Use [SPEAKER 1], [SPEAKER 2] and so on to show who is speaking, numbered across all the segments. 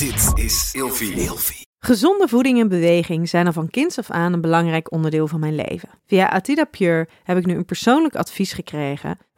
[SPEAKER 1] Dit is Ilfie.
[SPEAKER 2] Gezonde voeding en beweging zijn al van kinds af aan een belangrijk onderdeel van mijn leven. Via Atida Pure heb ik nu een persoonlijk advies gekregen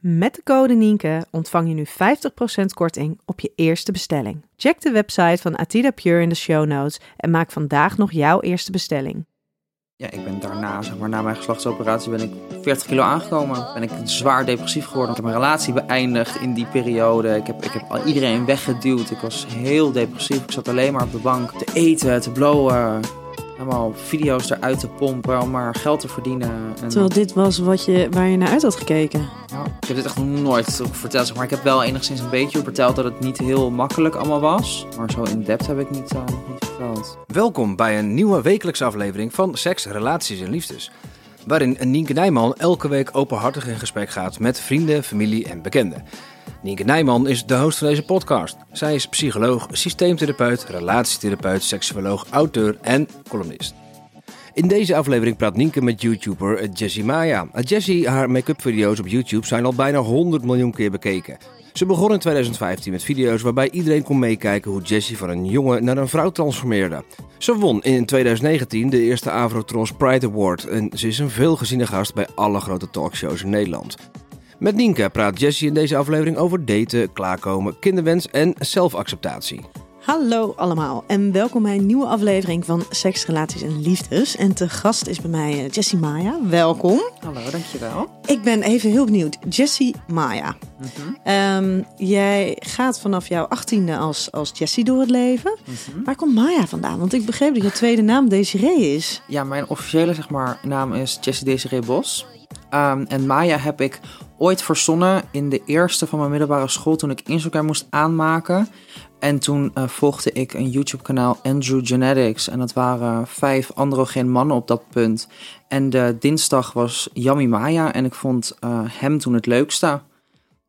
[SPEAKER 2] Met de code Nienke ontvang je nu 50% korting op je eerste bestelling. Check de website van Atida Pure in de show notes en maak vandaag nog jouw eerste bestelling.
[SPEAKER 3] Ja, ik ben daarna, zeg maar, na mijn geslachtsoperatie ben ik 40 kilo aangekomen. Ben ik zwaar depressief geworden. Ik heb mijn relatie beëindigd in die periode. Ik heb, ik heb iedereen weggeduwd. Ik was heel depressief. Ik zat alleen maar op de bank te eten, te blowen allemaal video's eruit te pompen om maar geld te verdienen.
[SPEAKER 2] En... Terwijl dit was wat je, waar je naar uit had gekeken.
[SPEAKER 3] Ja, ik heb dit echt nog nooit verteld, zeg maar ik heb wel enigszins een beetje verteld dat het niet heel makkelijk allemaal was. Maar zo in depth heb ik niet, uh, niet verteld.
[SPEAKER 1] Welkom bij een nieuwe wekelijkse aflevering van Seks, Relaties en Liefdes. Waarin Nienke Nijman elke week openhartig in gesprek gaat met vrienden, familie en bekenden. Nienke Nijman is de host van deze podcast. Zij is psycholoog, systeemtherapeut, relatietherapeut, seksuoloog, auteur en columnist. In deze aflevering praat Nienke met YouTuber Jessie Maya. Jessie, haar make-up video's op YouTube zijn al bijna 100 miljoen keer bekeken. Ze begon in 2015 met video's waarbij iedereen kon meekijken hoe Jessie van een jongen naar een vrouw transformeerde. Ze won in 2019 de eerste Avrotrons Pride Award en ze is een veelgeziene gast bij alle grote talkshows in Nederland. Met Nienke praat Jessie in deze aflevering over daten, klaarkomen, kinderwens en zelfacceptatie.
[SPEAKER 2] Hallo allemaal en welkom bij een nieuwe aflevering van Seks, Relaties en Liefdes. En te gast is bij mij eh, Jessie Maya. Welkom.
[SPEAKER 3] Hallo, dankjewel.
[SPEAKER 2] Ik ben even heel benieuwd. Jessie Maya. Mhm. Ehm, jij gaat vanaf jouw achttiende als, als Jessie door het leven. Mhm. Waar komt Maya vandaan? Want ik begreep dat je tweede naam Desiree is.
[SPEAKER 3] Ja, mijn officiële zeg maar, naam is Jessie Desiree Bos. Um, en Maya heb ik ooit verzonnen in de eerste van mijn middelbare school toen ik Instagram moest aanmaken. En toen uh, volgde ik een YouTube-kanaal Andrew Genetics. En dat waren vijf androgeen mannen op dat punt. En de dinsdag was Yummy Maya. En ik vond uh, hem toen het leukste.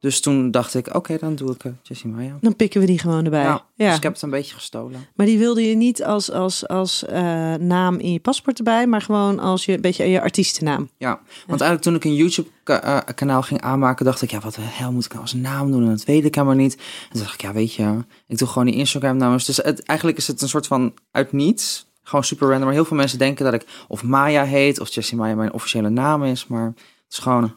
[SPEAKER 3] Dus toen dacht ik, oké, dan doe ik uh, Jessie Maya.
[SPEAKER 2] Dan pikken we die gewoon erbij.
[SPEAKER 3] Ja, ja, Dus ik heb het een beetje gestolen.
[SPEAKER 2] Maar die wilde je niet als, als, als uh, naam in je paspoort erbij, maar gewoon als je een beetje je artiestennaam.
[SPEAKER 3] Ja, want eigenlijk toen ik een YouTube-kanaal eh, ging aanmaken, dacht ik, ja, wat de hel moet ik nou als naam doen? En dat weet ik helemaal niet. En toen dacht ik, ja, weet je, ik doe gewoon die Instagram-namen. Dus het, eigenlijk is het een soort van uit niets. Gewoon super random. Maar heel veel mensen denken dat ik of Maya heet, of Jessie Maya mijn officiële naam is. Maar het is gewoon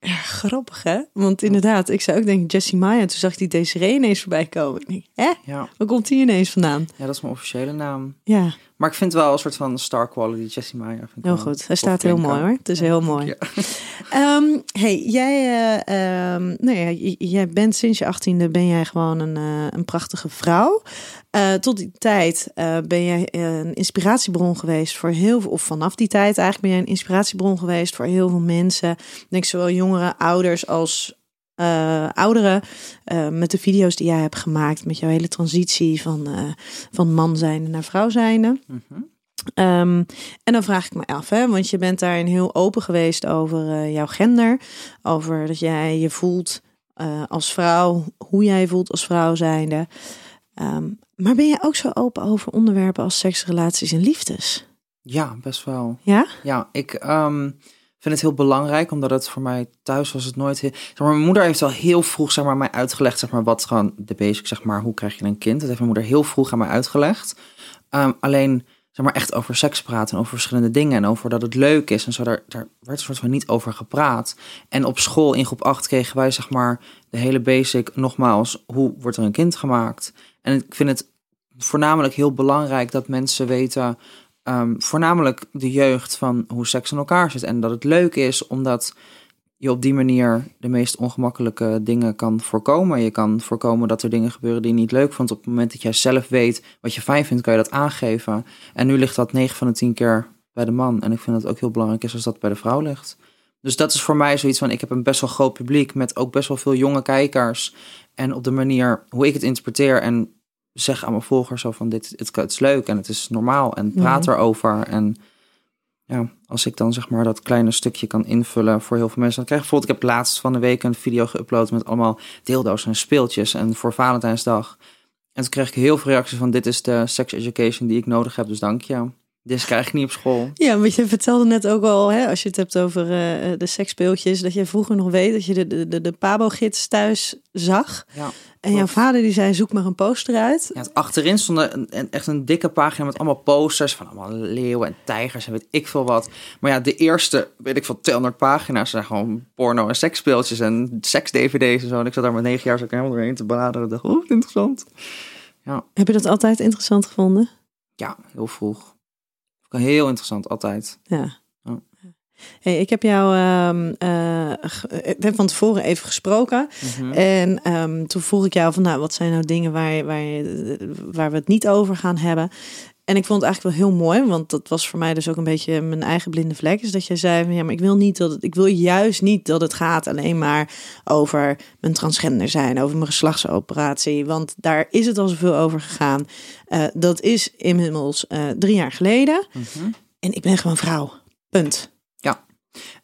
[SPEAKER 2] ja, grappig hè? Want inderdaad, ik zou ook denken Jessie Maya. Toen zag ik die Desiree ineens voorbij komen. Ik denk, hè? Ja. Waar komt die ineens vandaan?
[SPEAKER 3] Ja, dat is mijn officiële naam.
[SPEAKER 2] Ja.
[SPEAKER 3] Maar ik vind wel een soort van star quality Jessie Maya. Vind ik
[SPEAKER 2] heel goed. Hij staat heel mooi hoor. Het is heel mooi. Ja. Um, hey, jij, uh, um, nou ja, jij bent sinds je achttiende ben jij gewoon een, uh, een prachtige vrouw. Uh, tot die tijd ben jij een inspiratiebron geweest voor heel veel, of vanaf die tijd eigenlijk ben jij een inspiratiebron geweest voor heel veel mensen. Ik denk zowel jongeren, ouders als uh, ouderen. Uh, met de video's die jij hebt gemaakt. Met jouw hele transitie van, uh, van man zijn naar vrouw zijn. -hmm. um, en dan vraag ik me af, hè, want je bent daarin heel open geweest over jouw gender. Over dat jij je voelt als vrouw, hoe jij voelt als vrouw zijnde. Um, maar ben je ook zo open over onderwerpen als seks, relaties en liefdes?
[SPEAKER 3] Ja, best wel.
[SPEAKER 2] Ja?
[SPEAKER 3] Ja, ik... Um vind het heel belangrijk, omdat het voor mij thuis was het nooit. Heel, zeg maar, mijn moeder heeft wel heel vroeg zeg maar, mij uitgelegd, zeg maar, wat gewoon de basic, zeg maar, hoe krijg je een kind. Dat heeft mijn moeder heel vroeg aan mij uitgelegd. Um, alleen, zeg maar, echt over seks praten en over verschillende dingen en over dat het leuk is en zo, daar, daar werd een soort van niet over gepraat. En op school in groep 8 kregen wij, zeg maar, de hele basic, nogmaals, hoe wordt er een kind gemaakt? En ik vind het voornamelijk heel belangrijk dat mensen weten um, voornamelijk de jeugd van hoe seks in elkaar zit. En dat het leuk is omdat je op die manier de meest ongemakkelijke dingen kan voorkomen. Je kan voorkomen dat er dingen gebeuren die je niet leuk vond. Op het moment dat jij zelf weet wat je fijn vindt, kan je dat aangeven. En nu ligt dat 9 van de 10 keer bij de man. En ik vind dat ook heel belangrijk is als dat bij de vrouw ligt. Dus dat is voor mij zoiets van: ik heb een best wel groot publiek met ook best wel veel jonge kijkers. En op de manier hoe ik het interpreteer en zeg aan mijn volgers zo van dit, het, het is leuk en het is normaal en praat mm erover. En ja, als ik dan zeg maar dat kleine stukje kan invullen voor heel veel mensen. Dan krijg ik bijvoorbeeld, ik heb laatst van de week een video geüpload met allemaal deeldozen en speeltjes. En voor Valentijnsdag. En toen kreeg ik heel veel reacties van dit is de sex education die ik nodig heb, dus dank je. Dit krijg ik niet op school.
[SPEAKER 2] Ja, want je vertelde net ook al, hè, als je het hebt over uh, de seksspeeltjes, dat je vroeger nog weet dat je de, de, de, de Pabo-gids thuis zag.
[SPEAKER 3] Ja.
[SPEAKER 2] En jouw vader die zei, zoek maar een poster uit.
[SPEAKER 3] Ja, achterin stond een, echt een dikke pagina met allemaal posters van allemaal leeuwen en tijgers en weet ik veel wat. Maar ja, de eerste, weet ik veel, 200 pagina's zijn gewoon porno en seksspeeltjes en seks-dvd's en zo. En ik zat daar met negen jaar zo helemaal doorheen te bladeren. dacht, oh, interessant. Ja.
[SPEAKER 2] Heb je dat altijd interessant gevonden?
[SPEAKER 3] Ja, heel vroeg. Heel interessant, altijd.
[SPEAKER 2] Ja. Hey, ik heb jou um, uh, heb van tevoren even gesproken. Mhm. En um, toen vroeg ik jou van, nou, wat zijn nou dingen waar, waar, waar we het niet over gaan hebben? En ik vond het eigenlijk wel heel mooi, want dat was voor mij dus ook een beetje mijn eigen blinde vlek. Is dat je zei van ja, maar ik wil niet dat het, ik wil juist niet dat het gaat alleen maar over mijn transgender zijn, over mijn geslachtsoperatie. Want daar is het al zoveel over gegaan. Uh, dat is inmiddels uh, drie jaar geleden. Mhm. En ik ben gewoon vrouw. Punt.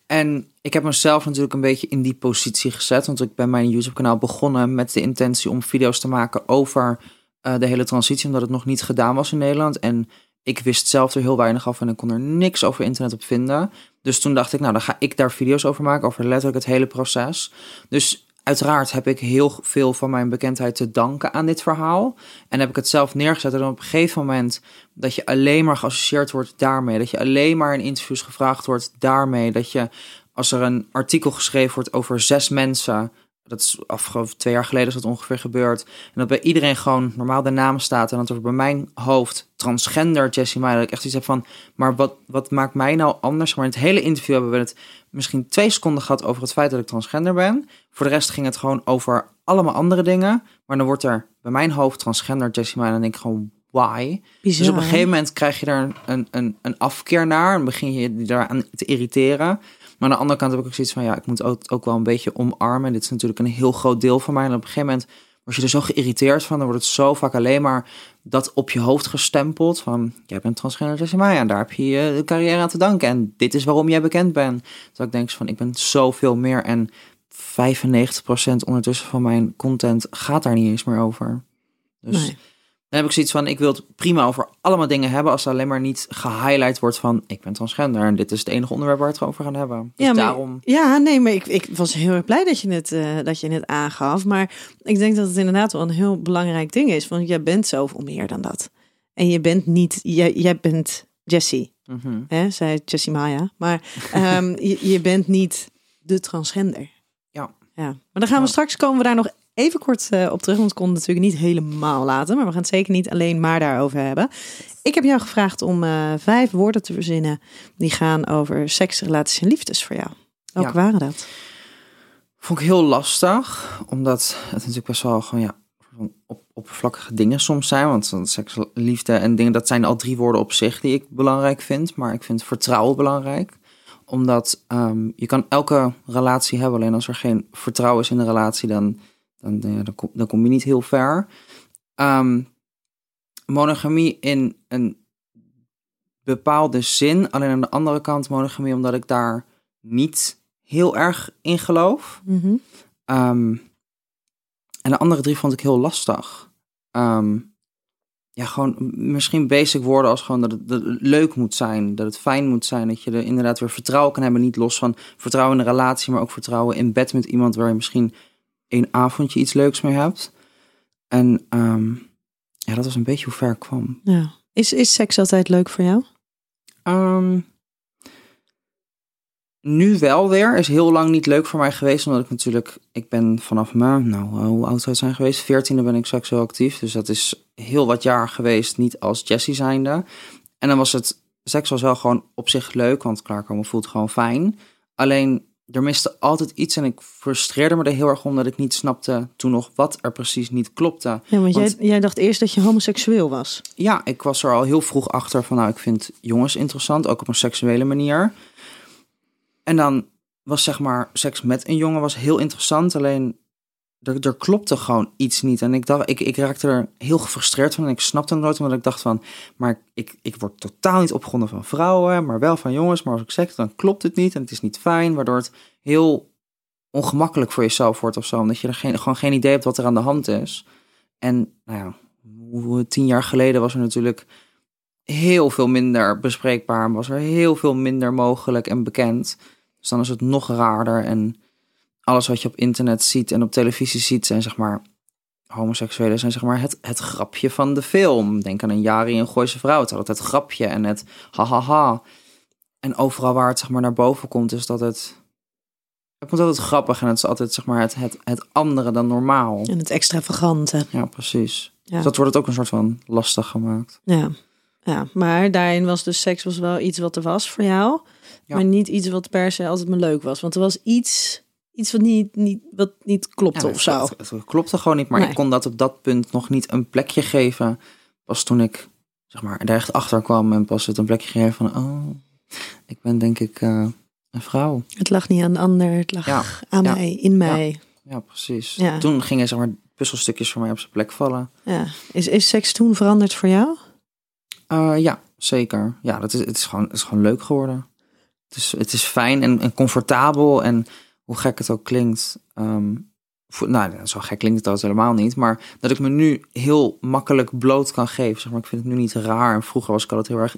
[SPEAKER 3] En ik heb mezelf natuurlijk een beetje in die positie gezet. Want ik ben mijn YouTube-kanaal begonnen met de intentie om video's te maken over uh, de hele transitie, omdat het nog niet gedaan was in Nederland. En ik wist zelf er heel weinig af en ik kon er niks over internet op vinden. Dus toen dacht ik, nou, dan ga ik daar video's over maken, over letterlijk het hele proces. Dus uiteraard heb ik heel veel van mijn bekendheid te danken aan dit verhaal. En heb ik het zelf neergezet. En op een gegeven moment dat je alleen maar geassocieerd wordt daarmee. Dat je alleen maar in interviews gevraagd wordt daarmee. Dat je als er een artikel geschreven wordt over zes mensen dat is afgelopen twee jaar geleden is dat ongeveer gebeurd. En dat bij iedereen gewoon normaal de naam staat. En dat er bij mijn hoofd transgender Jessie Meijer. Dat ik echt iets heb van, maar wat, wat maakt mij nou anders? Maar in het hele interview hebben we het misschien twee seconden gehad over het feit dat ik transgender ben. Voor de rest ging het gewoon over allemaal andere dingen. Maar dan wordt er bij mijn hoofd transgender Jessie Meijer. En dan denk ik gewoon, why? dus op een gegeven moment krijg je daar een, een, een afkeer naar. En begin je je daaraan te irriteren. Maar aan de andere kant heb ik ook zoiets van, ja, ik moet ook, wel een beetje omarmen. Dit is natuurlijk een heel groot deel van mij. En op een gegeven moment word je er zo geïrriteerd van. Dan wordt het zo vaak alleen maar dat op je hoofd gestempeld. Van, jij bent transgender als mij en daar heb je je carrière aan te danken. En dit is waarom jij bekend bent. Dat ik denk van, ik ben zoveel meer. En 95% ondertussen van mijn content gaat daar niet eens meer over. Dus... Dan heb ik zoiets van, ik wil het prima over allemaal dingen hebben als er alleen maar niet gehighlight wordt van, ik ben transgender en dit is het enige onderwerp waar we het over gaan hebben. Dus
[SPEAKER 2] ja,
[SPEAKER 3] maar, daarom...
[SPEAKER 2] Ja, nee, maar ik, ik was heel erg blij dat je, het, uh, dat je het aangaf. Maar ik denk dat het inderdaad wel een heel belangrijk ding is, want jij bent zoveel meer dan dat. En je bent niet, jij, jij bent Jessie, mm -hmm. hè, zei Jessie Maya, maar um, je, je bent niet de transgender.
[SPEAKER 3] Ja.
[SPEAKER 2] ja. Maar dan gaan we straks, komen we daar nog even kort uh, op terug, want het kon natuurlijk niet helemaal laten. Maar we gaan het zeker niet alleen maar daarover hebben. Ik heb jou gevraagd om uh, vijf woorden te verzinnen die gaan over seks, relaties en liefdes voor jou. Welke ja. waren dat?
[SPEAKER 3] Vond ik heel lastig, omdat het natuurlijk best wel gewoon ja, op, oppervlakkige dingen soms zijn. Want seks, liefde en dingen, dat zijn al drie woorden op zich die ik belangrijk vind. Maar ik vind vertrouwen belangrijk omdat um, je kan elke relatie hebben, alleen als er geen vertrouwen is in de relatie, dan dan, ja, dan, kom, dan kom je niet heel ver. Um, monogamie in een bepaalde zin. Alleen aan de andere kant monogamie omdat ik daar niet heel erg in geloof.
[SPEAKER 2] Mm
[SPEAKER 3] en de andere drie vond ik heel lastig. Um, ja, gewoon misschien basic woorden als gewoon dat het, dat het, leuk moet zijn, dat het fijn moet zijn, dat je er inderdaad weer vertrouwen kan hebben. Niet los van vertrouwen in de relatie, maar ook vertrouwen in bed met iemand waar je misschien één avondje iets leuks mee hebt. En ehm, ja, dat was een beetje hoe ver ik kwam.
[SPEAKER 2] Ja. Is, is seks altijd leuk voor jou?
[SPEAKER 3] Um, nu wel weer. Is heel lang niet leuk voor mij geweest. Omdat ik natuurlijk, ik ben vanaf mijn, nou, hoe oud zou het zijn geweest? Veertiende ben ik seksueel actief. Dus dat is heel wat jaar geweest, niet als Jessie zijnde. En dan was het, seks was wel gewoon op zich leuk. Want klaarkomen voelt gewoon fijn. Alleen er miste altijd iets en ik frustreerde me er heel erg om dat ik niet snapte toen nog wat er precies niet klopte.
[SPEAKER 2] Ja, want, jij, jij dacht eerst dat je homoseksueel was.
[SPEAKER 3] Ja, ik was er al heel vroeg achter van nou, ik vind jongens interessant, ook op een seksuele manier. En dan was zeg maar seks met een jongen was heel interessant, alleen er, er klopte gewoon iets niet. En ik dacht, ik, ik raakte er heel gefrustreerd van. En ik snapte het nooit, omdat ik dacht van, maar ik, ik word totaal niet opgewonden van vrouwen, maar wel van jongens. Maar als ik seks, dan klopt het niet en het is niet fijn, waardoor het heel ongemakkelijk voor jezelf wordt of zo. Omdat je er geen, gewoon geen idee hebt wat er aan de hand is. En nou ja, tien jaar geleden was er natuurlijk heel veel minder bespreekbaar. Was er heel veel minder mogelijk en bekend. Dus dan is het nog raarder. En alles wat je op internet ziet en op televisie ziet, zijn zeg maar. Homoseksuelen zijn zeg maar het, het grapje van de film. Denk aan een Jari en Gooise vrouw. Het is altijd het grapje en het ha-ha-ha. En overal waar het zeg maar naar boven komt, is dat het. Het komt altijd grappig en het is altijd zeg maar het, het, het andere dan normaal.
[SPEAKER 2] En het extravagante.
[SPEAKER 3] Ja, precies.
[SPEAKER 2] Ja.
[SPEAKER 3] Dus dat wordt het ook een soort van lastig gemaakt.
[SPEAKER 2] Ja. ja, maar daarin was dus seks was wel iets wat er was voor jou.
[SPEAKER 3] Ja.
[SPEAKER 2] Maar niet iets wat per se altijd maar leuk was. Want er was iets, iets wat, niet, niet, wat niet klopte
[SPEAKER 3] Ja,
[SPEAKER 2] of zo.
[SPEAKER 3] Het, het klopte gewoon niet, maar
[SPEAKER 2] Nee.
[SPEAKER 3] ik kon dat op dat punt nog niet een plekje geven. Pas toen ik, zeg maar, er echt achter kwam en pas het een plekje gegeven van, oh, ik ben denk ik eh, een vrouw.
[SPEAKER 2] Het lag niet aan de ander, het lag
[SPEAKER 3] Ja,
[SPEAKER 2] aan
[SPEAKER 3] ja,
[SPEAKER 2] mij, in mij.
[SPEAKER 3] Ja, precies.
[SPEAKER 2] Ja.
[SPEAKER 3] Toen gingen, zeg maar, puzzelstukjes voor mij op zijn plek vallen.
[SPEAKER 2] Ja. Is, is seks toen veranderd voor jou?
[SPEAKER 3] Eh, ja, zeker. Ja, dat is, het, is gewoon, het is gewoon leuk geworden. Het is, het is fijn en, en comfortabel. En hoe gek het ook klinkt. ehm, voor, nou, zo gek klinkt het trouwens helemaal niet. Maar dat ik me nu heel makkelijk bloot kan geven. Zeg maar, ik vind het nu niet raar. En vroeger was ik altijd heel erg...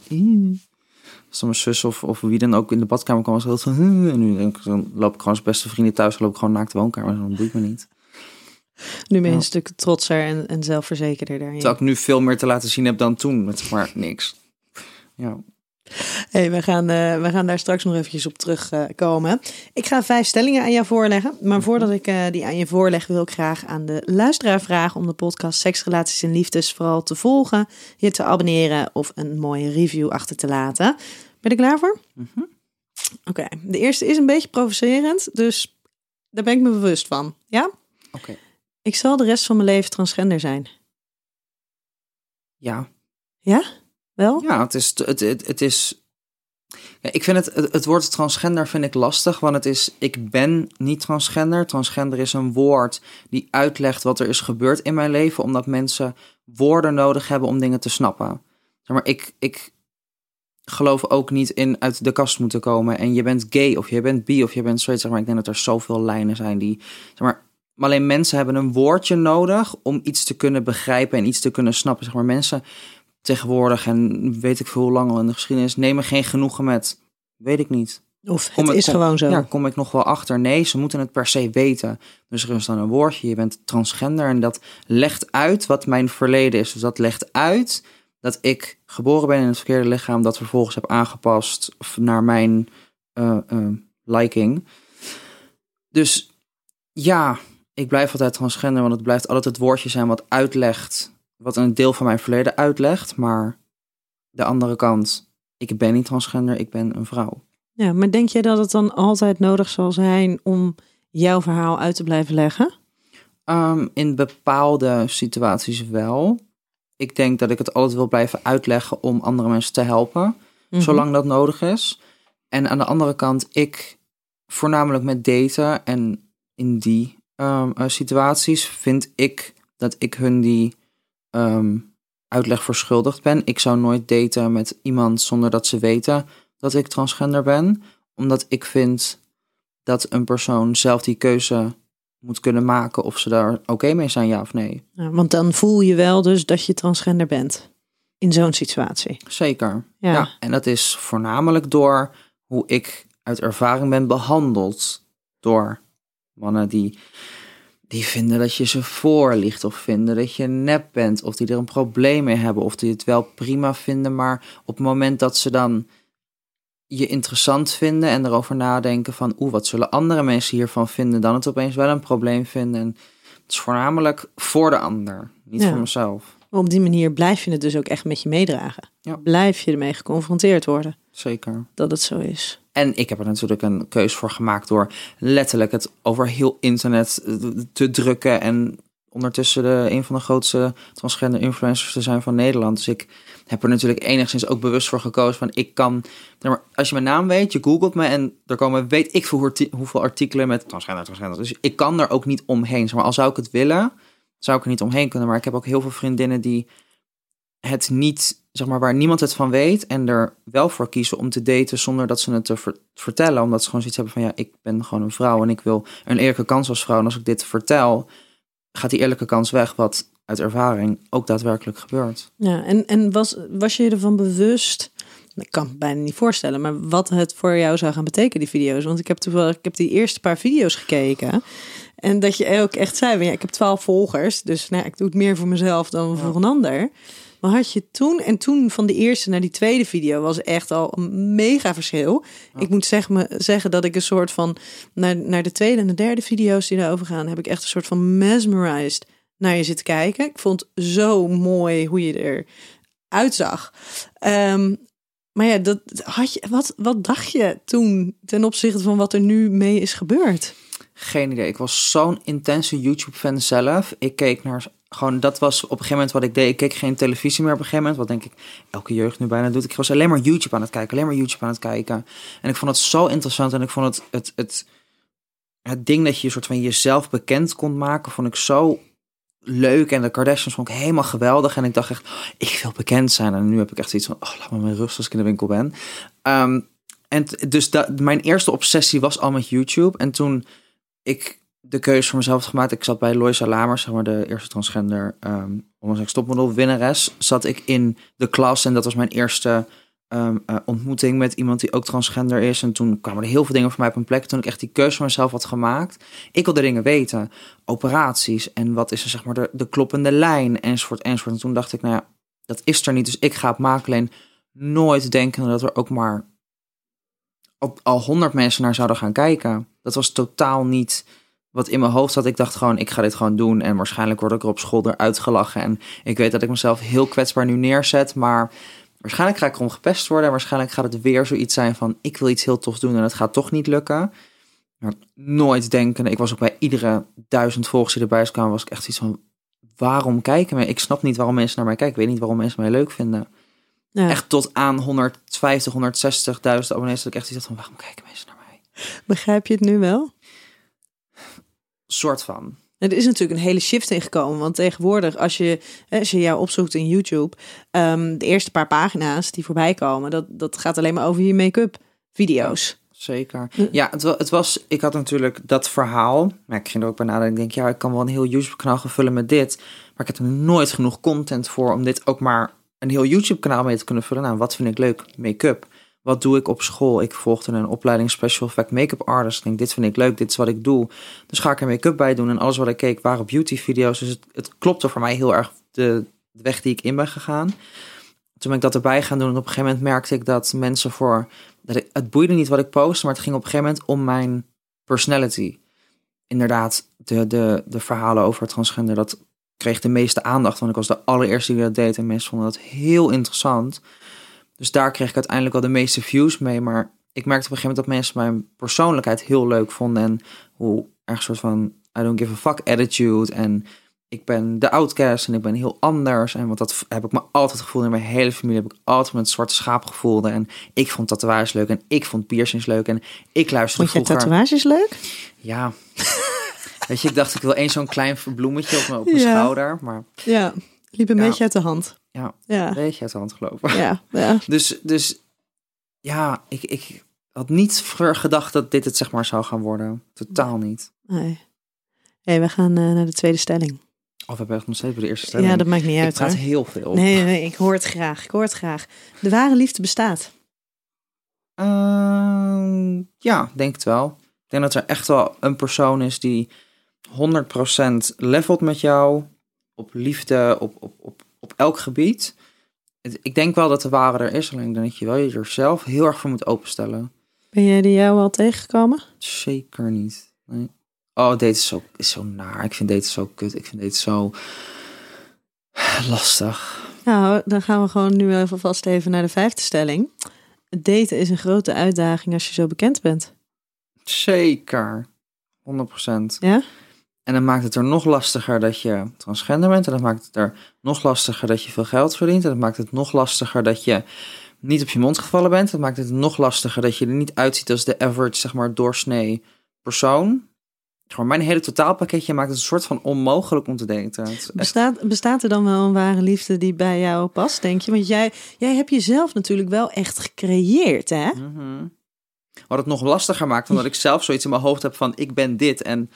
[SPEAKER 3] Als dan mijn zus of, of wie dan ook in de badkamer kwam, was het altijd van... "Ih." En nu denk ik, dan loop ik gewoon als beste vrienden thuis. Loop ik gewoon naakt de woonkamer. Dan boeit me niet.
[SPEAKER 2] Nu ben je een stuk trotser en, en zelfverzekerder daarin.
[SPEAKER 3] Terwijl ik nu veel meer te laten zien heb dan toen. Met maar niks. Ja.
[SPEAKER 2] Hey, we, gaan, eh, we gaan daar straks nog eventjes op terugkomen. ik ga vijf stellingen aan jou voorleggen. Maar voordat ik eh, die aan je voorleg, wil ik graag aan de luisteraar vragen om de podcast Seks, Relaties en Liefdes vooral te volgen, je te abonneren of een mooie review achter te laten. Ben je er klaar voor?
[SPEAKER 3] Mhm.
[SPEAKER 2] Oké, de eerste is een beetje provocerend, dus daar ben ik me bewust van. Ja?
[SPEAKER 3] Oké.
[SPEAKER 2] Ik zal de rest van mijn leven transgender zijn.
[SPEAKER 3] Ja.
[SPEAKER 2] Ja? Wel?
[SPEAKER 3] Ja, het is. Het, het, het is ja, ik vind het, het, het woord transgender vind ik lastig, want het is, ik ben niet transgender. Transgender is een woord die uitlegt wat er is gebeurd in mijn leven, omdat mensen woorden nodig hebben om dingen te snappen. Maar, ik, ik geloof ook niet in uit de kast moeten komen en je bent gay of je bent bi of je bent straight. Zeg maar, ik denk dat er zoveel lijnen zijn die, zeg maar, maar alleen mensen hebben een woordje nodig om iets te kunnen begrijpen en iets te kunnen snappen. Zeg maar, mensen tegenwoordig en weet ik veel hoe lang al in de geschiedenis nemen geen genoegen met, weet ik niet.
[SPEAKER 2] Of het
[SPEAKER 3] ik-
[SPEAKER 2] is
[SPEAKER 3] kom-
[SPEAKER 2] gewoon zo.
[SPEAKER 3] Ja, kom ik nog wel achter. Nee, ze moeten het per se weten. Dus er is dan een woordje, je bent transgender en dat legt uit wat mijn verleden is. Dus dat legt uit dat ik geboren ben in het verkeerde lichaam, dat vervolgens heb aangepast naar mijn eh, liking. Dus ja, ik blijf altijd transgender, want het blijft altijd het woordje zijn wat uitlegt, wat een deel van mijn verleden uitlegt. Maar de andere kant, ik ben niet transgender, ik ben een vrouw.
[SPEAKER 2] Ja, maar denk je dat het dan altijd nodig zal zijn om jouw verhaal uit te blijven leggen?
[SPEAKER 3] Ehm, in bepaalde situaties wel. Ik denk dat ik het altijd wil blijven uitleggen om andere mensen te helpen,
[SPEAKER 2] Mhm.
[SPEAKER 3] zolang dat nodig is. En aan de andere kant, ik voornamelijk met daten en in die ehm, eh, situaties vind ik dat ik hun die ehm, uitleg verschuldigd ben. Ik zou nooit daten met iemand zonder dat ze weten dat ik transgender ben, omdat ik vind dat een persoon zelf die keuze moet kunnen maken of ze daar oké mee zijn, ja of nee.
[SPEAKER 2] Ja, want dan voel je wel dus dat je transgender bent in zo'n situatie.
[SPEAKER 3] Zeker.
[SPEAKER 2] Ja.
[SPEAKER 3] Ja. en dat is voornamelijk door hoe ik uit ervaring ben behandeld door mannen die, die vinden dat je ze voorliegt of vinden dat je nep bent of die er een probleem mee hebben of die het wel prima vinden, maar op het moment dat ze dan je interessant vinden en erover nadenken van oeh, wat zullen andere mensen hiervan vinden, dan het opeens wel een probleem vinden. En het is voornamelijk voor de ander, niet
[SPEAKER 2] Ja.
[SPEAKER 3] voor mezelf.
[SPEAKER 2] Maar op die manier blijf je het dus ook echt met je meedragen.
[SPEAKER 3] Ja.
[SPEAKER 2] Blijf je ermee geconfronteerd worden
[SPEAKER 3] Zeker.
[SPEAKER 2] dat het zo is.
[SPEAKER 3] En ik heb er natuurlijk een keus voor gemaakt door letterlijk het over heel internet eh, te drukken en ondertussen de, een van de grootste transgender influencers te zijn van Nederland. Dus ik heb er natuurlijk enigszins ook bewust voor gekozen van ik kan, als je mijn naam weet, je googelt me en er komen weet ik veel hoeveel artikelen met transgender, transgender. Dus ik kan er ook niet omheen. Zeg maar al zou ik het willen, zou ik er niet omheen kunnen. Maar ik heb ook heel veel vriendinnen die het niet, zeg maar, waar niemand het van weet en er wel voor kiezen om te daten zonder dat ze het te vertellen. Omdat ze gewoon zoiets hebben van ja, ik ben gewoon een vrouw en ik wil een eerlijke kans als vrouw. En als ik dit vertel, gaat die eerlijke kans weg, wat uit ervaring ook daadwerkelijk gebeurt.
[SPEAKER 2] Ja, en, en was, was je ervan bewust? Ik kan het bijna niet voorstellen, maar wat het voor jou zou gaan betekenen, die video's. Want ik heb toevallig, ik heb die eerste paar video's gekeken. En dat je ook echt zei, ja, ik heb twaalf volgers, dus nou, ik doe het meer voor mezelf dan voor een ander. Maar had je toen, en toen van de eerste naar die tweede video was echt al een mega verschil. Ik moet zeggen, zeggen dat ik een soort van, naar, naar de tweede en de derde video's die daarover gaan, heb ik echt een soort van mesmerized naar je zitten kijken. Ik vond zo mooi hoe je er uitzag. Ehm, maar ja, dat had je, wat, wat dacht je toen ten opzichte van wat er nu mee is gebeurd?
[SPEAKER 3] Geen idee. Ik was zo'n intense YouTube-fan zelf. Ik keek naar gewoon, dat was op een gegeven moment wat ik deed. Ik keek geen televisie meer op een gegeven moment. Wat denk ik elke jeugd nu bijna doet. Ik was alleen maar YouTube aan het kijken. Alleen maar YouTube aan het kijken. En ik vond het zo interessant. En ik vond het, het, het, het ding dat je een soort van jezelf bekend kon maken. Vond ik zo leuk. En de Kardashians vond ik helemaal geweldig. En ik dacht echt, ik wil bekend zijn. En nu heb ik echt zoiets van, oh, laat me mijn rust als ik in de winkel ben. Um, en dus dat, mijn eerste obsessie was al met YouTube. En toen ik de keuze voor mezelf gemaakt. Ik zat bij Loisa Lamers, zeg maar de eerste transgender um, zeggen stopmodel winnares. Zat ik in de klas en dat was mijn eerste um, uh, ontmoeting met iemand die ook transgender is. En toen kwamen er heel veel dingen voor mij op een plek. Toen ik echt die keuze voor mezelf had gemaakt. Ik wilde dingen weten. Operaties en wat is er zeg maar de, de kloppende lijn enzovoort enzovoort. En toen dacht ik, nou ja, dat is er niet. Dus ik ga het maken. Alleen nooit denken dat er ook maar al honderd mensen naar zouden gaan kijken. Dat was totaal niet wat in mijn hoofd zat. Ik dacht gewoon, ik ga dit gewoon doen. En waarschijnlijk word ik er op school eruit gelachen. En ik weet dat ik mezelf heel kwetsbaar nu neerzet. Maar waarschijnlijk ga ik erom gepest worden. En waarschijnlijk gaat het weer zoiets zijn van, ik wil iets heel tofs doen en het gaat toch niet lukken. Maar nooit denken. Ik was ook bij iedere duizend volgers die erbij kwamen, was ik echt iets van, waarom kijken me? Ik snap niet waarom mensen naar mij kijken. Ik weet niet waarom mensen mij leuk vinden. Ja. Echt tot aan 150, 160.000 abonnees dat ik echt iets had van, waarom kijken mensen naar mij?
[SPEAKER 2] Begrijp je het nu wel?
[SPEAKER 3] soort van.
[SPEAKER 2] Er is natuurlijk een hele shift in gekomen. Want tegenwoordig, als je, als je jou opzoekt in YouTube, um, de eerste paar pagina's die voorbij komen, dat, dat gaat alleen maar over je make-up video's.
[SPEAKER 3] Zeker. Ja, het, het, was, ik had natuurlijk dat verhaal. Maar ik ging er ook bij nadenken. Ik denk, ja, ik kan wel een heel YouTube-kanaal gaan vullen met dit. Maar ik heb er nooit genoeg content voor om dit ook maar een heel YouTube-kanaal mee te kunnen vullen. Nou, wat vind ik leuk? Make-up. Wat doe ik op school? Ik volgde een opleiding Special Effect Make-up Artist. Ik denk, dit vind ik leuk, dit is wat ik doe. Dus ga ik er make-up bij doen. En alles wat ik keek waren beauty-video's. Dus het, het klopte voor mij heel erg de, de weg die ik in ben gegaan. Toen ben ik dat erbij gaan doen. En op een gegeven moment merkte ik dat mensen voor... Dat ik, het boeide niet wat ik postte, maar het ging op een gegeven moment om mijn personality. Inderdaad, de, de, de verhalen over transgender, dat kreeg de meeste aandacht. Want ik was de allereerste die dat deed. En mensen vonden dat heel interessant. Dus daar kreeg ik uiteindelijk wel de meeste views mee. Maar ik merkte op een gegeven moment dat mensen mijn persoonlijkheid heel leuk vonden. En hoe erg soort van I don't give a fuck attitude. En ik ben de outcast en ik ben heel anders. En want dat heb ik me altijd gevoeld. In mijn hele familie heb ik altijd met zwarte schaap gevoeld. En ik vond tatoeages leuk en ik vond piercings leuk. En ik luisterde
[SPEAKER 2] Vond je tatoeages leuk?
[SPEAKER 3] Ja. Weet je, ik dacht ik wil één zo'n klein bloemetje op mijn, op mijn schouder. Maar
[SPEAKER 2] ja, liep een beetje uit de hand.
[SPEAKER 3] Ja, ja. een beetje uit de hand gelopen.
[SPEAKER 2] Ja, ja.
[SPEAKER 3] Dus, dus ja, ik, ik had niet gedacht dat dit het zeg maar zou gaan worden. Totaal niet.
[SPEAKER 2] Nee. Hey, we gaan uh, naar de tweede stelling.
[SPEAKER 3] Of we hebben echt nog steeds bij de eerste stelling.
[SPEAKER 2] Ja, dat maakt niet uit.
[SPEAKER 3] Ik praat heel veel.
[SPEAKER 2] Nee, nee, ik hoor het graag. Ik hoor het graag. De ware liefde bestaat.
[SPEAKER 3] Uh, ja, denk het wel. Ik denk dat er echt wel een persoon is die 100% levelt met jou. Op liefde, op, op, op op elk gebied. Ik denk wel dat de ware er is, alleen dat je wel jezelf heel erg voor moet openstellen.
[SPEAKER 2] Ben jij die jou al tegengekomen?
[SPEAKER 3] Zeker niet. Nee. Oh, date is zo, is zo naar. Ik vind date zo kut. Ik vind date zo lastig.
[SPEAKER 2] Nou, dan gaan we gewoon nu even vast even naar de vijfde stelling. Daten is een grote uitdaging als je zo bekend bent.
[SPEAKER 3] Zeker. 100%.
[SPEAKER 2] Ja?
[SPEAKER 3] En dan maakt het er nog lastiger dat je transgender bent. En dan maakt het er nog lastiger dat je veel geld verdient. En dan maakt het nog lastiger dat je niet op je mond gevallen bent. Dat maakt het nog lastiger dat je er niet uitziet als de average, zeg maar, doorsnee persoon. Gewoon mijn hele totaalpakketje maakt het een soort van onmogelijk om te daten.
[SPEAKER 2] Bestaat, bestaat er dan wel een ware liefde die bij jou past, denk je? Want jij, jij hebt jezelf natuurlijk wel echt gecreëerd, hè?
[SPEAKER 3] Mm Wat het nog lastiger maakt, omdat ik zelf zoiets in mijn hoofd heb van ik ben dit en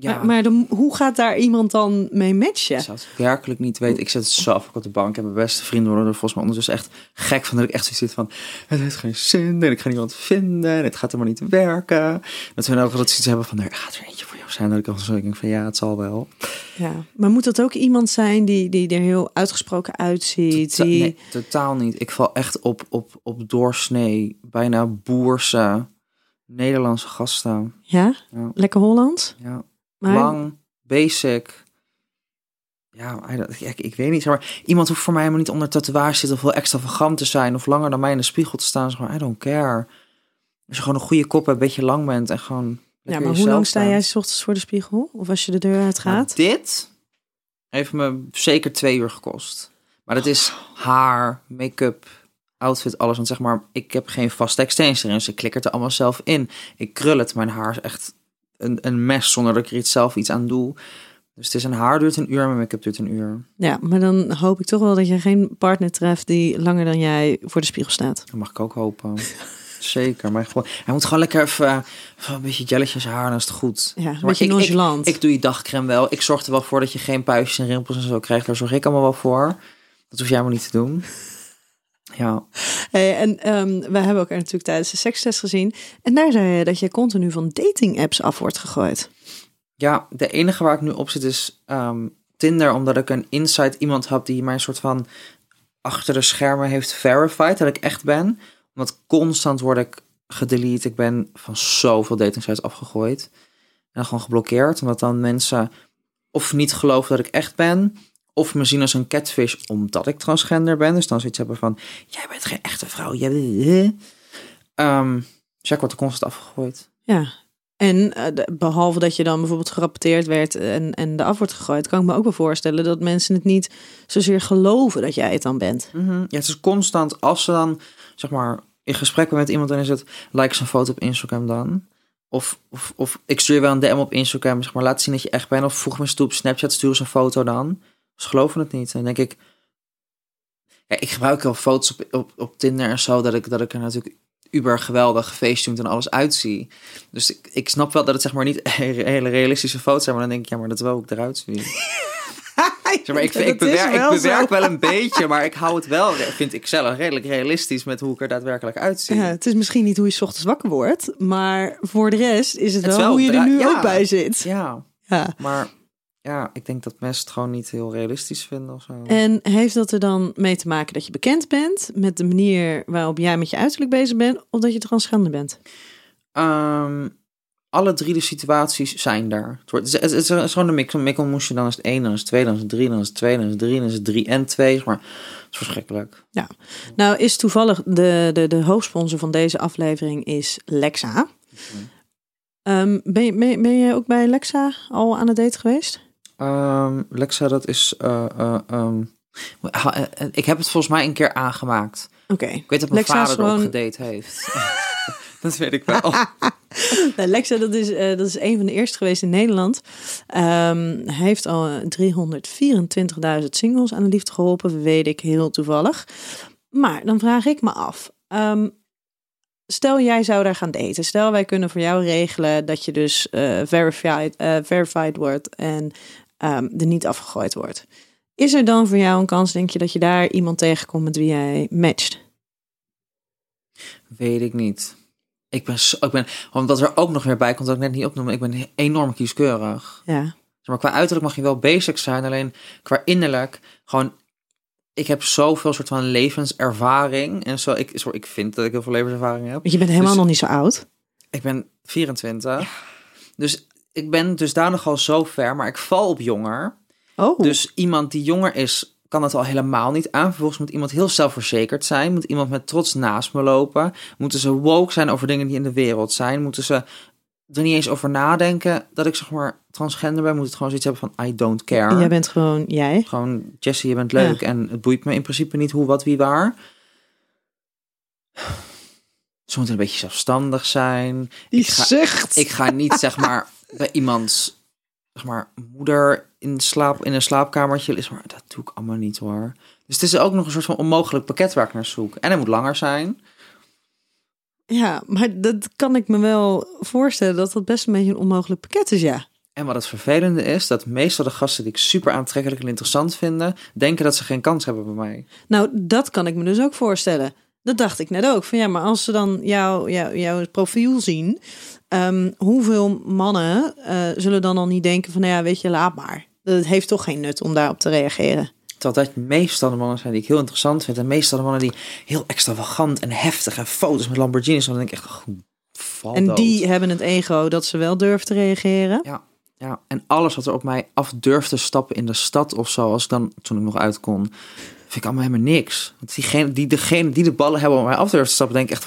[SPEAKER 2] ja. Maar, maar de, hoe gaat daar iemand dan mee matchen?
[SPEAKER 3] Ik zou het werkelijk niet weten. Ik zit zelf ook op de bank. Heb mijn beste vrienden worden er volgens mij ondertussen echt gek van. Dat ik echt zo zit van, het heeft geen zin en ik ga niemand vinden en het gaat helemaal niet werken. Dat we ook altijd zoiets hebben van, er gaat er eentje voor jou zijn. Dat ik dan zo denk van, ja, het zal wel.
[SPEAKER 2] Ja, maar moet dat ook iemand zijn die, die er heel uitgesproken uitziet?
[SPEAKER 3] Tota
[SPEAKER 2] die...
[SPEAKER 3] Nee, totaal niet. Ik val echt op, op, op doorsnee, bijna boerse Nederlandse gasten.
[SPEAKER 2] Ja? ja. Lekker Holland?
[SPEAKER 3] Ja. Lang, basic. Ja, ik, ik weet niet. Zeg maar, iemand hoeft voor mij helemaal niet onder tatoeage zitten of wel extravagant te zijn of langer dan mij in de spiegel te staan. Zeg maar, I don't care. Als je gewoon een goede kop hebt, een beetje lang bent en gewoon.
[SPEAKER 2] Ja, maar hoe lang sta jij s ochtends voor de spiegel? Of als je de deur uitgaat?
[SPEAKER 3] Nou, dit heeft me zeker twee uur gekost. Maar dat is haar, make-up, outfit, alles. Want zeg maar, ik heb geen vaste extensie erin. Ze klikkert er allemaal zelf in. Ik krul het. Mijn haar is echt een, een mes zonder dat ik er iets zelf iets aan doe. Dus het is een haar duurt een uur, mijn make-up duurt een uur.
[SPEAKER 2] Ja, maar dan hoop ik toch wel dat je geen partner treft die langer dan jij voor de spiegel staat.
[SPEAKER 3] Dat mag ik ook hopen. Zeker, maar gewoon, hij moet gewoon lekker even, een beetje jelletjes haar, dan is het goed.
[SPEAKER 2] Ja, een beetje nonchalant.
[SPEAKER 3] Ik, ik, doe je dagcreme wel. Ik zorg er wel voor dat je geen puistjes en rimpels en zo krijgt. Daar zorg ik allemaal wel voor. Dat hoef jij maar niet te doen. Ja.
[SPEAKER 2] Hey, en um, we hebben elkaar natuurlijk tijdens de sekstest gezien. En daar zei je dat je continu van dating apps af wordt gegooid.
[SPEAKER 3] Ja, de enige waar ik nu op zit is um, Tinder, omdat ik een insight iemand heb die mij een soort van achter de schermen heeft verified dat ik echt ben. Omdat constant word ik gedelete. Ik ben van zoveel dating sites afgegooid. En gewoon geblokkeerd, omdat dan mensen of niet geloven dat ik echt ben, of me zien als een catfish omdat ik transgender ben. Dus dan zoiets hebben van, jij bent geen echte vrouw. Jij... Um, dus ik word er constant afgegooid.
[SPEAKER 2] Ja, en uh, behalve dat je dan bijvoorbeeld gerapporteerd werd en, en de af wordt gegooid, kan ik me ook wel voorstellen dat mensen het niet zozeer geloven dat jij het dan bent.
[SPEAKER 3] Mm -hmm. Ja, het is constant als ze dan, zeg maar, in gesprek met iemand, dan is het, like zijn foto op Instagram dan. Of, of, of ik stuur wel een DM op Instagram, zeg maar, laat zien dat je echt bent. Of voeg me eens toe op Snapchat, stuur eens een foto dan. Ze geloven het niet. En denk ik, ja, ik gebruik al foto's op, op, op Tinder en zo, dat ik, dat ik er natuurlijk uber geweldig gefeestjoend en alles uitzie. Dus ik, ik snap wel dat het zeg maar niet hele realistische foto's zijn, maar dan denk ik, ja, maar dat wel ook eruit zie. zeg maar, ik, ik, bewerk, ik bewerk wel een beetje, maar ik hou het wel, vind ik zelf, redelijk realistisch met hoe ik er daadwerkelijk uitzie.
[SPEAKER 2] Ja, het is misschien niet hoe je s ochtends wakker wordt, maar voor de rest is het, wel, hoe je er nu ook bij zit.
[SPEAKER 3] Ja, ja. maar ja, ik denk dat mensen het gewoon niet heel realistisch vinden of zo.
[SPEAKER 2] En heeft dat er dan mee te maken dat je bekend bent met de manier waarop jij met je uiterlijk bezig bent, of dat je transgender bent?
[SPEAKER 3] Um, alle drie de situaties zijn daar. Het, wordt, het, is gewoon een mik. Een mikkelmoesje, dan is het één, dan is het twee, dan is het drie, dan is het twee, dan is het drie, dan is het drie en twee. Maar het is verschrikkelijk.
[SPEAKER 2] Ja, nou is toevallig de, de, de hoofdsponsor van deze aflevering is Lexa. Um, ben, je, ben, ben je ook bij Lexa al aan het date geweest?
[SPEAKER 3] Um, Lexa, dat is. Uh, uh, um, ik heb het volgens mij een keer aangemaakt.
[SPEAKER 2] Oké.
[SPEAKER 3] Ik weet dat mijn Lexa vader gewoon... erop gedate heeft. dat weet ik wel.
[SPEAKER 2] Lexa, dat is, uh, dat is een van de eerste geweest in Nederland. Um, hij heeft al 324.000 singles aan de liefde geholpen, weet ik heel toevallig. Maar dan vraag ik me af. Stel jij zou daar gaan daten. Stel wij kunnen voor jou regelen dat je dus uh, verified, uh, verified wordt en um, er niet afgegooid wordt. Is er dan voor jou een kans, denk je, dat je daar iemand tegenkomt met wie jij matcht?
[SPEAKER 3] Weet ik niet. Ik ben, zo, ik ben, omdat er ook nog weer bij komt dat ik net niet opnoem, ik ben enorm kieskeurig.
[SPEAKER 2] Ja.
[SPEAKER 3] Maar qua uiterlijk mag je wel basic zijn, alleen qua innerlijk gewoon ik heb zoveel soort van levenservaring. En zo, ik, zo, ik vind dat ik heel veel levenservaring heb.
[SPEAKER 2] Je bent helemaal dus, nog niet zo oud.
[SPEAKER 3] Ik ben 24. Dus ik ben dus daar nogal zo ver, maar ik val op jonger.
[SPEAKER 2] Oh.
[SPEAKER 3] Dus iemand die jonger is, kan het al helemaal niet aan. Vervolgens moet iemand heel zelfverzekerd zijn. Moet iemand met trots naast me lopen. Moeten ze woke zijn over dingen die in de wereld zijn. Moeten ze er niet eens over nadenken dat ik zeg maar transgender ben, moet het gewoon zoiets hebben van I don't care.
[SPEAKER 2] Jij bent gewoon jij.
[SPEAKER 3] Gewoon, Jessie, je bent leuk en het boeit me in principe niet hoe, wat, wie, waar. Ze moeten een beetje zelfstandig zijn.
[SPEAKER 2] Die
[SPEAKER 3] ik ga,
[SPEAKER 2] zucht.
[SPEAKER 3] Ik ga niet, zeg maar, bij iemands zeg maar, moeder in, slaap, in een slaapkamertje is. Maar dat doe ik allemaal niet hoor. Dus het is ook nog een soort van onmogelijk pakket waar ik naar zoek. En hij moet langer zijn.
[SPEAKER 2] Ja, maar dat kan ik me wel voorstellen dat dat best een beetje een onmogelijk pakket is, ja.
[SPEAKER 3] En wat het vervelende is, dat meestal de gasten die ik super aantrekkelijk en interessant vinden, denken dat ze geen kans hebben bij mij.
[SPEAKER 2] Nou, dat kan ik me dus ook voorstellen. Dat dacht ik net ook. Van ja, maar als ze dan jou, jou, jouw profiel zien, um, hoeveel mannen uh, zullen dan al niet denken van, nou ja, weet je, laat maar. Het heeft toch geen nut om daarop te reageren.
[SPEAKER 3] Terwijl dat meestal de mannen zijn die ik heel interessant vind. En meestal de mannen die heel extravagant en heftig en foto's met Lamborghinis. Dan denk ik echt, oh,
[SPEAKER 2] En die hebben het ego dat ze wel durven te reageren.
[SPEAKER 3] Ja, ja, en alles wat er op mij af durft te stappen in de stad of zo, als ik dan, toen ik nog uit kon, vind ik allemaal helemaal niks. Want diegene die, degene die de ballen hebben om mij af durft te stappen, denk ik echt,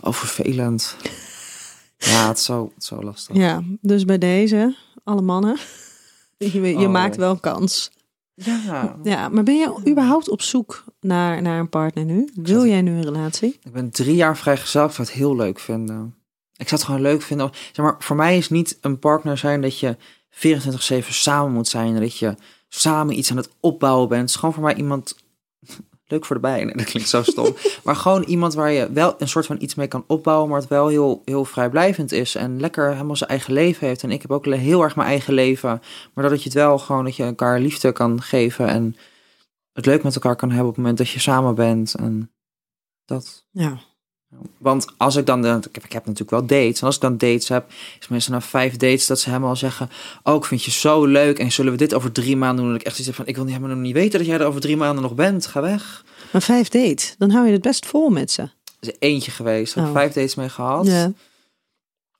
[SPEAKER 3] oh, vervelend. Ja, het is zo, het is zo lastig.
[SPEAKER 2] Ja, dus bij deze, alle mannen, je, je oh. maakt wel kans.
[SPEAKER 3] Ja.
[SPEAKER 2] ja, maar ben je überhaupt op zoek naar, naar een partner nu? Wil jij nu een relatie?
[SPEAKER 3] Ik ben drie jaar vrijgezel. Ik zou het heel leuk vinden. Ik zou het gewoon leuk vinden. Zeg maar, voor mij is niet een partner zijn dat je 24-7 samen moet zijn. Dat je samen iets aan het opbouwen bent. Het is gewoon voor mij iemand leuk voor de bij. dat klinkt zo stom. maar gewoon iemand waar je wel een soort van iets mee kan opbouwen, maar het wel heel, heel vrijblijvend is. En lekker helemaal zijn eigen leven heeft. En ik heb ook heel erg mijn eigen leven. Maar dat je het wel gewoon, dat je elkaar liefde kan geven. En het leuk met elkaar kan hebben op het moment dat je samen bent. En dat.
[SPEAKER 2] Ja.
[SPEAKER 3] Want als ik dan, ik heb, ik heb natuurlijk wel dates. En als ik dan dates heb, is meestal na vijf dates dat ze helemaal zeggen: Oh, ik vind je zo leuk. En zullen we dit over drie maanden doen? En ik echt zoiets van: Ik wil helemaal nog niet weten dat jij er over drie maanden nog bent. Ga weg.
[SPEAKER 2] Maar vijf dates, dan hou je het best vol met ze. Er
[SPEAKER 3] is eentje geweest. Heb oh. vijf dates mee gehad.
[SPEAKER 2] Ja.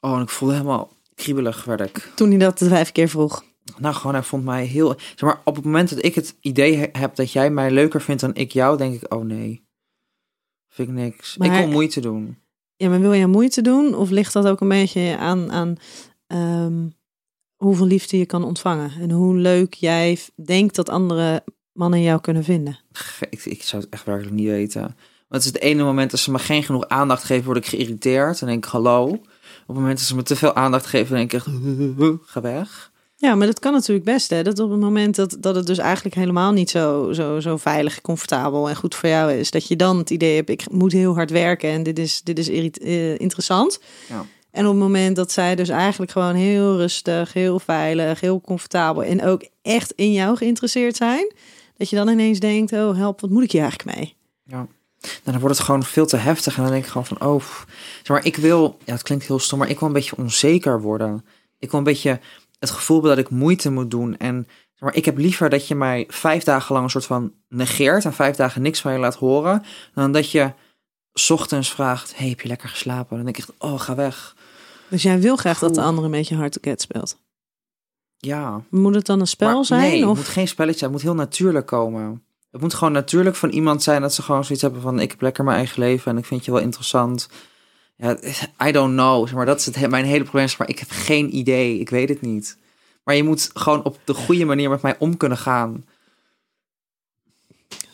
[SPEAKER 3] Oh, en ik voelde helemaal kriebelig werd ik.
[SPEAKER 2] Toen hij dat de vijf keer vroeg.
[SPEAKER 3] Nou, gewoon, hij vond mij heel. Zeg maar, op het moment dat ik het idee heb dat jij mij leuker vindt dan ik jou, denk ik: Oh nee. Vind ik niks. ik wil moeite doen.
[SPEAKER 2] Ja, maar wil je moeite doen? Of ligt dat ook een beetje aan, aan ehm, hoeveel liefde je kan ontvangen? En hoe leuk jij denkt dat andere mannen jou kunnen vinden?
[SPEAKER 3] Ik, ik zou het echt werkelijk niet weten. Want het is het ene moment dat ze me geen genoeg aandacht geven, word ik geïrriteerd. En denk ik hallo. Op het moment dat ze me te veel aandacht geven, denk ik echt, ga weg.
[SPEAKER 2] Ja, maar dat kan natuurlijk best. Hè? Dat op het moment dat, dat het dus eigenlijk helemaal niet zo, zo, zo veilig, comfortabel en goed voor jou is. Dat je dan het idee hebt, ik moet heel hard werken en dit is, dit is uh, interessant.
[SPEAKER 3] Ja.
[SPEAKER 2] En op het moment dat zij dus eigenlijk gewoon heel rustig, heel veilig, heel comfortabel en ook echt in jou geïnteresseerd zijn. Dat je dan ineens denkt, oh help, wat moet ik hier eigenlijk mee?
[SPEAKER 3] Ja. Nou, dan wordt het gewoon veel te heftig en dan denk ik gewoon van, oh, zeg maar, ik wil, ja, het klinkt heel stom, maar ik wil een beetje onzeker worden. Ik wil een beetje het gevoel dat ik moeite moet doen. En maar ik heb liever dat je mij vijf dagen lang een soort van negeert en vijf dagen niks van je laat horen, dan dat je ochtends vraagt: Hey, heb je lekker geslapen? Dan denk ik: Oh, ga weg.
[SPEAKER 2] Dus jij wil graag dat de andere een beetje hard to get speelt?
[SPEAKER 3] Ja.
[SPEAKER 2] Moet het dan een spel zijn?
[SPEAKER 3] Nee,
[SPEAKER 2] of?
[SPEAKER 3] het moet geen spelletje zijn. Het moet heel natuurlijk komen. Het moet gewoon natuurlijk van iemand zijn dat ze gewoon zoiets hebben van: Ik heb lekker mijn eigen leven en ik vind je wel interessant. Ja, I don't know. Maar dat is het, mijn hele probleem. Maar ik heb geen idee. Ik weet het niet. Maar je moet gewoon op de goede manier met mij om kunnen gaan.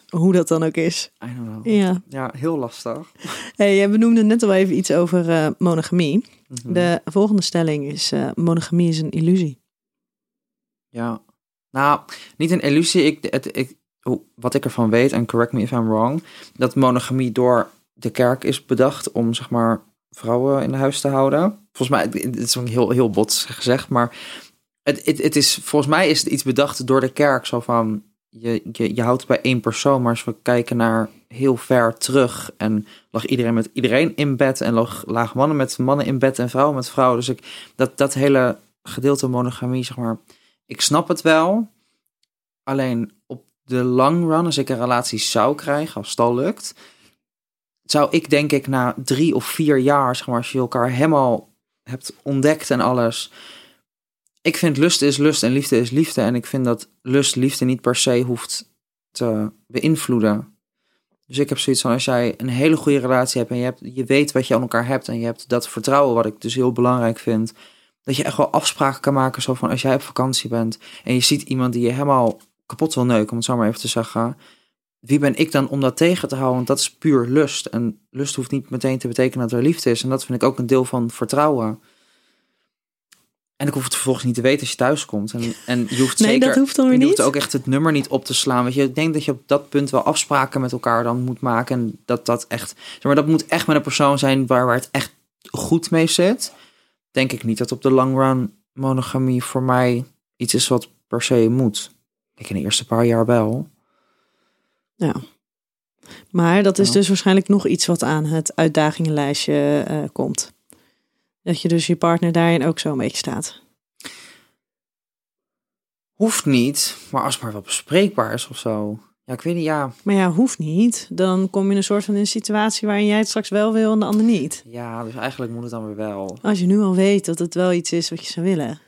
[SPEAKER 2] Hoe dat dan ook is.
[SPEAKER 3] I don't know.
[SPEAKER 2] Ja,
[SPEAKER 3] ja heel lastig.
[SPEAKER 2] Hey, jij benoemde net al even iets over uh, monogamie. Mhm. De volgende stelling is: uh, monogamie is een illusie.
[SPEAKER 3] Ja, nou, niet een illusie. Ik, het, ik, wat ik ervan weet, en correct me if I'm wrong, dat monogamie door de kerk is bedacht om zeg maar vrouwen in huis te houden. Volgens mij, het is heel, heel bot gezegd, maar het, het, het is, volgens mij is het iets bedacht door de kerk. Zo van, je, je, je houdt bij één persoon, maar als we kijken naar heel ver terug en lag iedereen met iedereen in bed en lag, laag mannen met mannen in bed en vrouwen met vrouwen. Dus ik, dat, dat hele gedeelte monogamie, zeg maar, ik snap het wel. Alleen op de long run, als ik een relatie zou krijgen, als het al lukt, zou ik denk ik na drie of vier jaar, zeg maar, als je elkaar helemaal hebt ontdekt en alles. Ik vind lust is lust en liefde is liefde. En ik vind dat lust liefde niet per se hoeft te beïnvloeden. Dus ik heb zoiets van, als jij een hele goede relatie hebt en je, hebt, je weet wat je aan elkaar hebt en je hebt dat vertrouwen, wat ik dus heel belangrijk vind, dat je echt wel afspraken kan maken. Zo van als jij op vakantie bent en je ziet iemand die je helemaal kapot wil neuken, om het zo maar even te zeggen. Wie ben ik dan om dat tegen te houden? Want dat is puur lust. En lust hoeft niet meteen te betekenen dat er liefde is. En dat vind ik ook een deel van vertrouwen. En ik hoef het vervolgens niet te weten als je thuis komt. En, en je hoeft
[SPEAKER 2] Nee,
[SPEAKER 3] zeker,
[SPEAKER 2] dat hoeft dan weer
[SPEAKER 3] je
[SPEAKER 2] niet.
[SPEAKER 3] hoeft ook echt het nummer niet op te slaan. Want je ik denk dat je op dat punt wel afspraken met elkaar dan moet maken. En dat dat echt, zeg maar, dat moet echt met een persoon zijn waar, waar het echt goed mee zit. Denk ik niet dat op de long run monogamie voor mij iets is wat per se moet. Ik in de eerste paar jaar wel.
[SPEAKER 2] Ja. Maar dat is dus waarschijnlijk nog iets wat aan het uitdagingenlijstje eh, komt. Dat je dus je partner daarin ook zo een beetje staat.
[SPEAKER 3] Hoeft niet, maar als het maar wel bespreekbaar is of zo. Ja, ik weet niet, ja.
[SPEAKER 2] Maar ja, hoeft niet. Dan kom je in een soort van een situatie waarin jij het straks wel wil en de ander niet.
[SPEAKER 3] Ja, dus eigenlijk moet het dan weer wel.
[SPEAKER 2] Als je nu al weet dat het wel iets is wat je zou willen.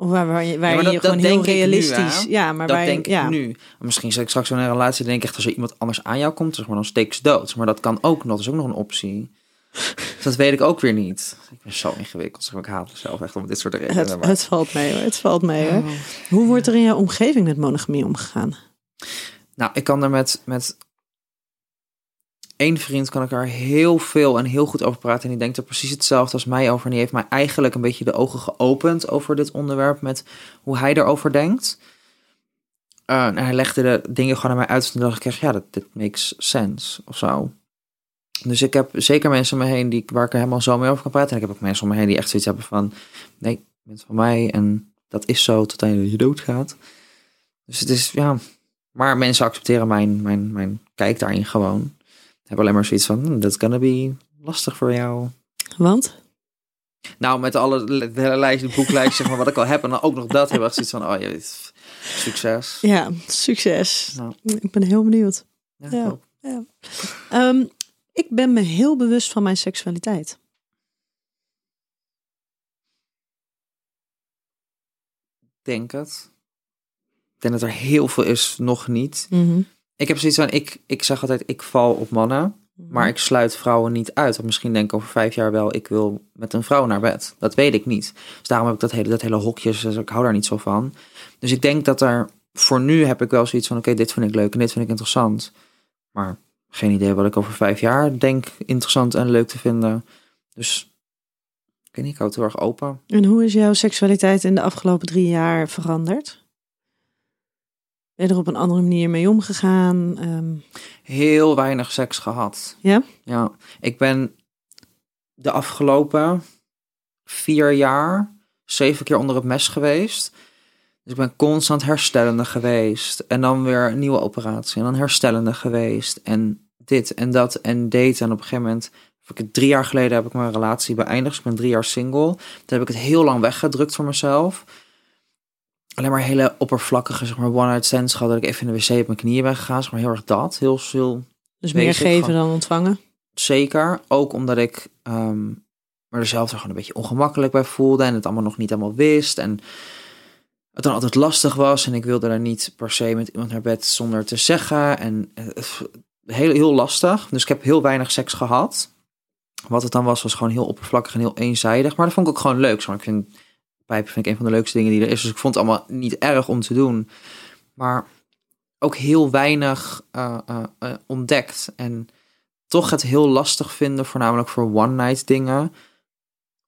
[SPEAKER 2] Of waar, waar je, waar
[SPEAKER 3] Ja, maar
[SPEAKER 2] je
[SPEAKER 3] dat-
[SPEAKER 2] gewoon
[SPEAKER 3] dat
[SPEAKER 2] heel
[SPEAKER 3] ik nu,
[SPEAKER 2] realistisch. ja, maar
[SPEAKER 3] dat
[SPEAKER 2] waar je-
[SPEAKER 3] denk ik
[SPEAKER 2] ja.
[SPEAKER 3] nu. Misschien zit ik straks wel in een relatie en denk ik echt als er iemand anders aan jou komt, zeg maar, dan steek ze dood. Maar dat kan ook nog, dat is ook nog een optie. Dat weet ik ook weer niet. Ik ben zo ingewikkeld, zeg maar, ik haat mezelf echt om dit soort redenen.
[SPEAKER 2] Het,
[SPEAKER 3] maar-
[SPEAKER 2] het valt mee hoor. Het valt mee hoor.
[SPEAKER 3] Oh.
[SPEAKER 2] Hoe wordt er in jouw omgeving met monogamie omgegaan?
[SPEAKER 3] Nou, ik kan er met, met één vriend kan ik er heel veel en heel goed over praten. En die denkt er precies hetzelfde als mij over. En die heeft mij eigenlijk een beetje de ogen geopend over dit onderwerp met hoe hij erover denkt. Eh, en hij legde de dingen gewoon aan mij uit. En toen dacht ik echt, ja, dat dit makes sense of zo. Dus ik heb zeker mensen om me heen die, waar ik er helemaal zo mee over kan praten. En ik heb ook mensen om me heen die echt zoiets hebben van... Nee, je bent van mij en dat is zo tot einde dat je doodgaat. Dus het is, ja... Maar mensen accepteren mijn, mijn, mijn kijk daarin gewoon. Hebben alleen maar zoiets van, "Hmm, that's gonna be lastig voor jou.
[SPEAKER 2] Want?
[SPEAKER 3] Nou, met alle de hele lijst, de boeklijst, zeg maar, wat ik al heb. En dan ook nog dat, we echt zoiets van, oh, je succes.
[SPEAKER 2] Ja, succes.
[SPEAKER 3] Nou,
[SPEAKER 2] Ik ben heel benieuwd.
[SPEAKER 3] ja, ik.
[SPEAKER 2] Ehm, ik ben me heel bewust van mijn seksualiteit.
[SPEAKER 3] denk het. Ik denk dat er heel veel is, nog niet.
[SPEAKER 2] Mhm.
[SPEAKER 3] Ik heb zoiets van, ik, ik zeg altijd, ik val op mannen. Maar ik sluit vrouwen niet uit. Want misschien denk ik over vijf jaar wel, ik wil met een vrouw naar bed. Dat weet ik niet. Dus daarom heb ik dat hele, dat hele hokjes, dus ik hou daar niet zo van. Dus ik denk dat er, voor nu heb ik wel zoiets van, oké, dit vind ik leuk en dit vind ik interessant. Maar geen idee wat ik over vijf jaar denk interessant en leuk te vinden. Dus, ik weet niet, ik hou het heel erg open.
[SPEAKER 2] En hoe is jouw seksualiteit in de afgelopen drie jaar veranderd? Ben je er op een andere manier mee omgegaan? Ehm,
[SPEAKER 3] Heel weinig seks gehad.
[SPEAKER 2] Ja?
[SPEAKER 3] Ja, ik ben de afgelopen vier jaar zeven keer onder het mes geweest. Dus ik ben constant herstellende geweest. En dan weer een nieuwe operatie. En dan herstellende geweest. En dit en dat en daten. En op een gegeven moment, heb ik, drie jaar geleden heb ik mijn relatie beëindigd. Dus ik ben drie jaar single. Toen heb ik het heel lang weggedrukt voor mezelf. Alleen maar hele oppervlakkige, zeg maar, one-night stands gehad. Dat ik even in de wc op mijn knieën ben gegaan. Zeg maar heel erg dat. Heel, heel
[SPEAKER 2] dus meer geven
[SPEAKER 3] gewoon.
[SPEAKER 2] dan ontvangen?
[SPEAKER 3] Zeker. Ook omdat ik ehm me er zelf er gewoon een beetje ongemakkelijk bij voelde. En het allemaal nog niet helemaal wist. En het dan altijd lastig was. En ik wilde er niet per se met iemand naar bed zonder te zeggen. En eh, heel, heel lastig. Dus ik heb heel weinig seks gehad. Wat het dan was, was gewoon heel oppervlakkig en heel eenzijdig. Maar dat vond ik ook gewoon leuk. Zo, ik vind pijpen vind ik een van de leukste dingen die er is. Dus ik vond het allemaal niet erg om te doen. Maar ook heel weinig eh, eh, eh, ontdekt. En toch het heel lastig vinden, voornamelijk voor one-night dingen.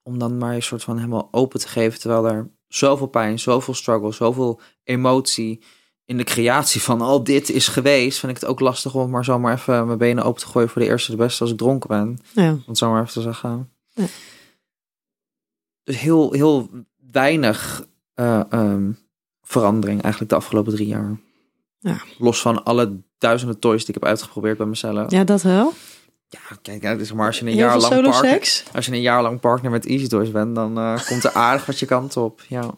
[SPEAKER 3] Om dan maar een soort van helemaal open te geven. Terwijl er zoveel pijn, zoveel struggle, zoveel emotie in de creatie van al dit is geweest. Vind ik het ook lastig om maar zomaar even mijn benen open te gooien voor de eerste de beste als ik dronken ben.
[SPEAKER 2] Ja.
[SPEAKER 3] Om het zo maar even te zeggen.
[SPEAKER 2] Ja.
[SPEAKER 3] Dus heel, heel weinig eh, ehm, verandering eigenlijk de afgelopen drie jaar.
[SPEAKER 2] Ja.
[SPEAKER 3] Los van alle duizenden toys die ik heb uitgeprobeerd bij mezelf.
[SPEAKER 2] ja, dat wel.
[SPEAKER 3] Ja, kijk, het is maar als je een
[SPEAKER 2] Heel
[SPEAKER 3] jaar lang partner,
[SPEAKER 2] seks?
[SPEAKER 3] als je een jaar lang partner met Easy Toys bent, dan eh, komt er aardig wat je kant op. Ja.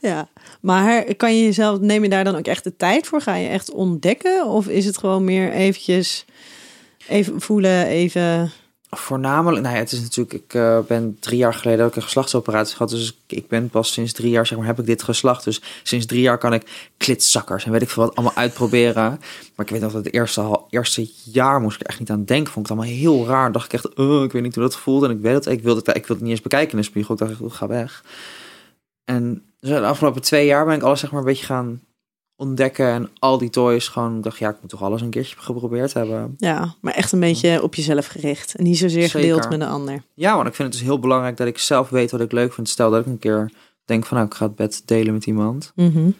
[SPEAKER 2] Ja, maar kan je jezelf, neem je daar dan ook echt de tijd voor? Ga je echt ontdekken? Of is het gewoon meer eventjes even voelen, even...
[SPEAKER 3] Voornamelijk, nou ja, het is natuurlijk, ik uh, ben drie jaar geleden ook een geslachtsoperatie gehad. Dus ik ben pas sinds drie jaar, zeg maar, heb ik dit geslacht. Dus sinds drie jaar kan ik klitzakkers en weet ik veel wat allemaal uitproberen. Maar ik weet nog dat het eerste, eerste jaar moest ik er echt niet aan denken. Vond ik het allemaal heel raar. Dacht ik echt, ik weet niet hoe dat voelde. En ik weet het, ik wilde ik wilde het niet eens bekijken in de spiegel. Ik dacht oh, ga weg. En dus de afgelopen twee jaar ben ik alles zeg maar een beetje gaan ontdekken en al die toys gewoon ik dacht ja ik moet toch alles een keertje geprobeerd hebben.
[SPEAKER 2] Ja maar echt een beetje op jezelf gericht en niet zozeer gedeeld met een ander.
[SPEAKER 3] Ja want ik vind het dus heel belangrijk dat ik zelf weet wat ik leuk vind. Stel dat ik een keer denk van nou ik ga het bed delen met iemand.
[SPEAKER 2] Mm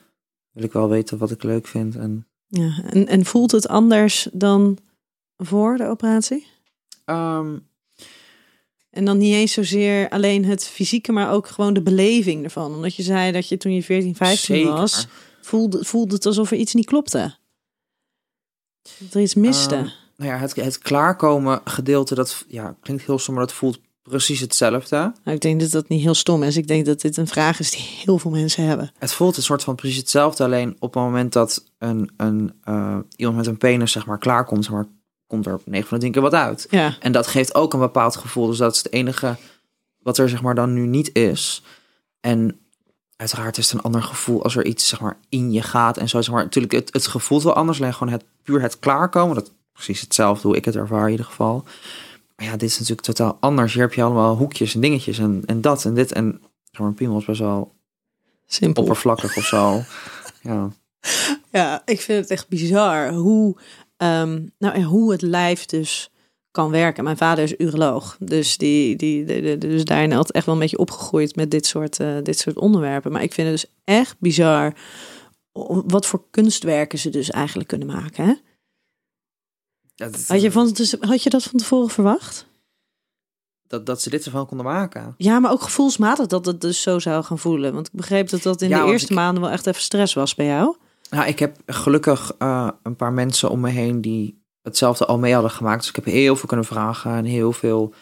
[SPEAKER 3] wil ik wel weten wat ik leuk vind en
[SPEAKER 2] ja en, en voelt het anders dan voor de operatie?
[SPEAKER 3] Ehm,
[SPEAKER 2] en dan niet eens zozeer alleen het fysieke, maar ook gewoon de beleving ervan. Omdat je zei dat je toen je 14, 15 was, voelde, voelde het alsof er iets niet klopte. Dat er iets miste. Uh,
[SPEAKER 3] nou ja, het, het klaarkomen gedeelte, dat ja, klinkt heel stom, maar dat voelt precies hetzelfde.
[SPEAKER 2] Nou, ik denk dat dat niet heel stom is. Ik denk dat dit een vraag is die heel veel mensen hebben.
[SPEAKER 3] Het voelt een soort van precies hetzelfde, alleen op het moment dat een, een, uh, iemand met een penis zeg maar klaarkomt, zeg maar, komt er op 9 van de 10 keer wat uit.
[SPEAKER 2] Ja.
[SPEAKER 3] En dat geeft ook een bepaald gevoel. Dus dat is het enige wat er zeg maar dan nu niet is. En uiteraard is het een ander gevoel als er iets zeg maar in je gaat en zo. Zeg maar, natuurlijk, het, het gevoel is wel anders. Alleen gewoon het puur het klaarkomen. Dat precies hetzelfde hoe ik het ervaar in ieder geval. Maar ja, dit is natuurlijk totaal anders. Hier heb je allemaal hoekjes en dingetjes en, en dat en dit. En zeg maar, piemel is best wel
[SPEAKER 2] simpel
[SPEAKER 3] oppervlakkig of zo. ja.
[SPEAKER 2] Ja, ik vind het echt bizar hoe Um, nou, en hoe het lijf dus kan werken. Mijn vader is uroloog, dus, die, die, die, dus daarin altijd echt wel een beetje opgegroeid met dit soort, uh, dit soort onderwerpen. Maar ik vind het dus echt bizar wat voor kunstwerken ze dus eigenlijk kunnen maken. Hè? had, je van, dus, had je dat van tevoren verwacht?
[SPEAKER 3] Dat, dat ze dit ervan konden maken.
[SPEAKER 2] Ja, maar ook gevoelsmatig dat het dus zo zou gaan voelen. Want ik begreep dat dat in de eerste maanden wel echt even stress was bij jou.
[SPEAKER 3] Nou, ik heb gelukkig uh, een paar mensen om me heen die hetzelfde al mee hadden gemaakt. Dus ik heb heel veel kunnen vragen en heel veel.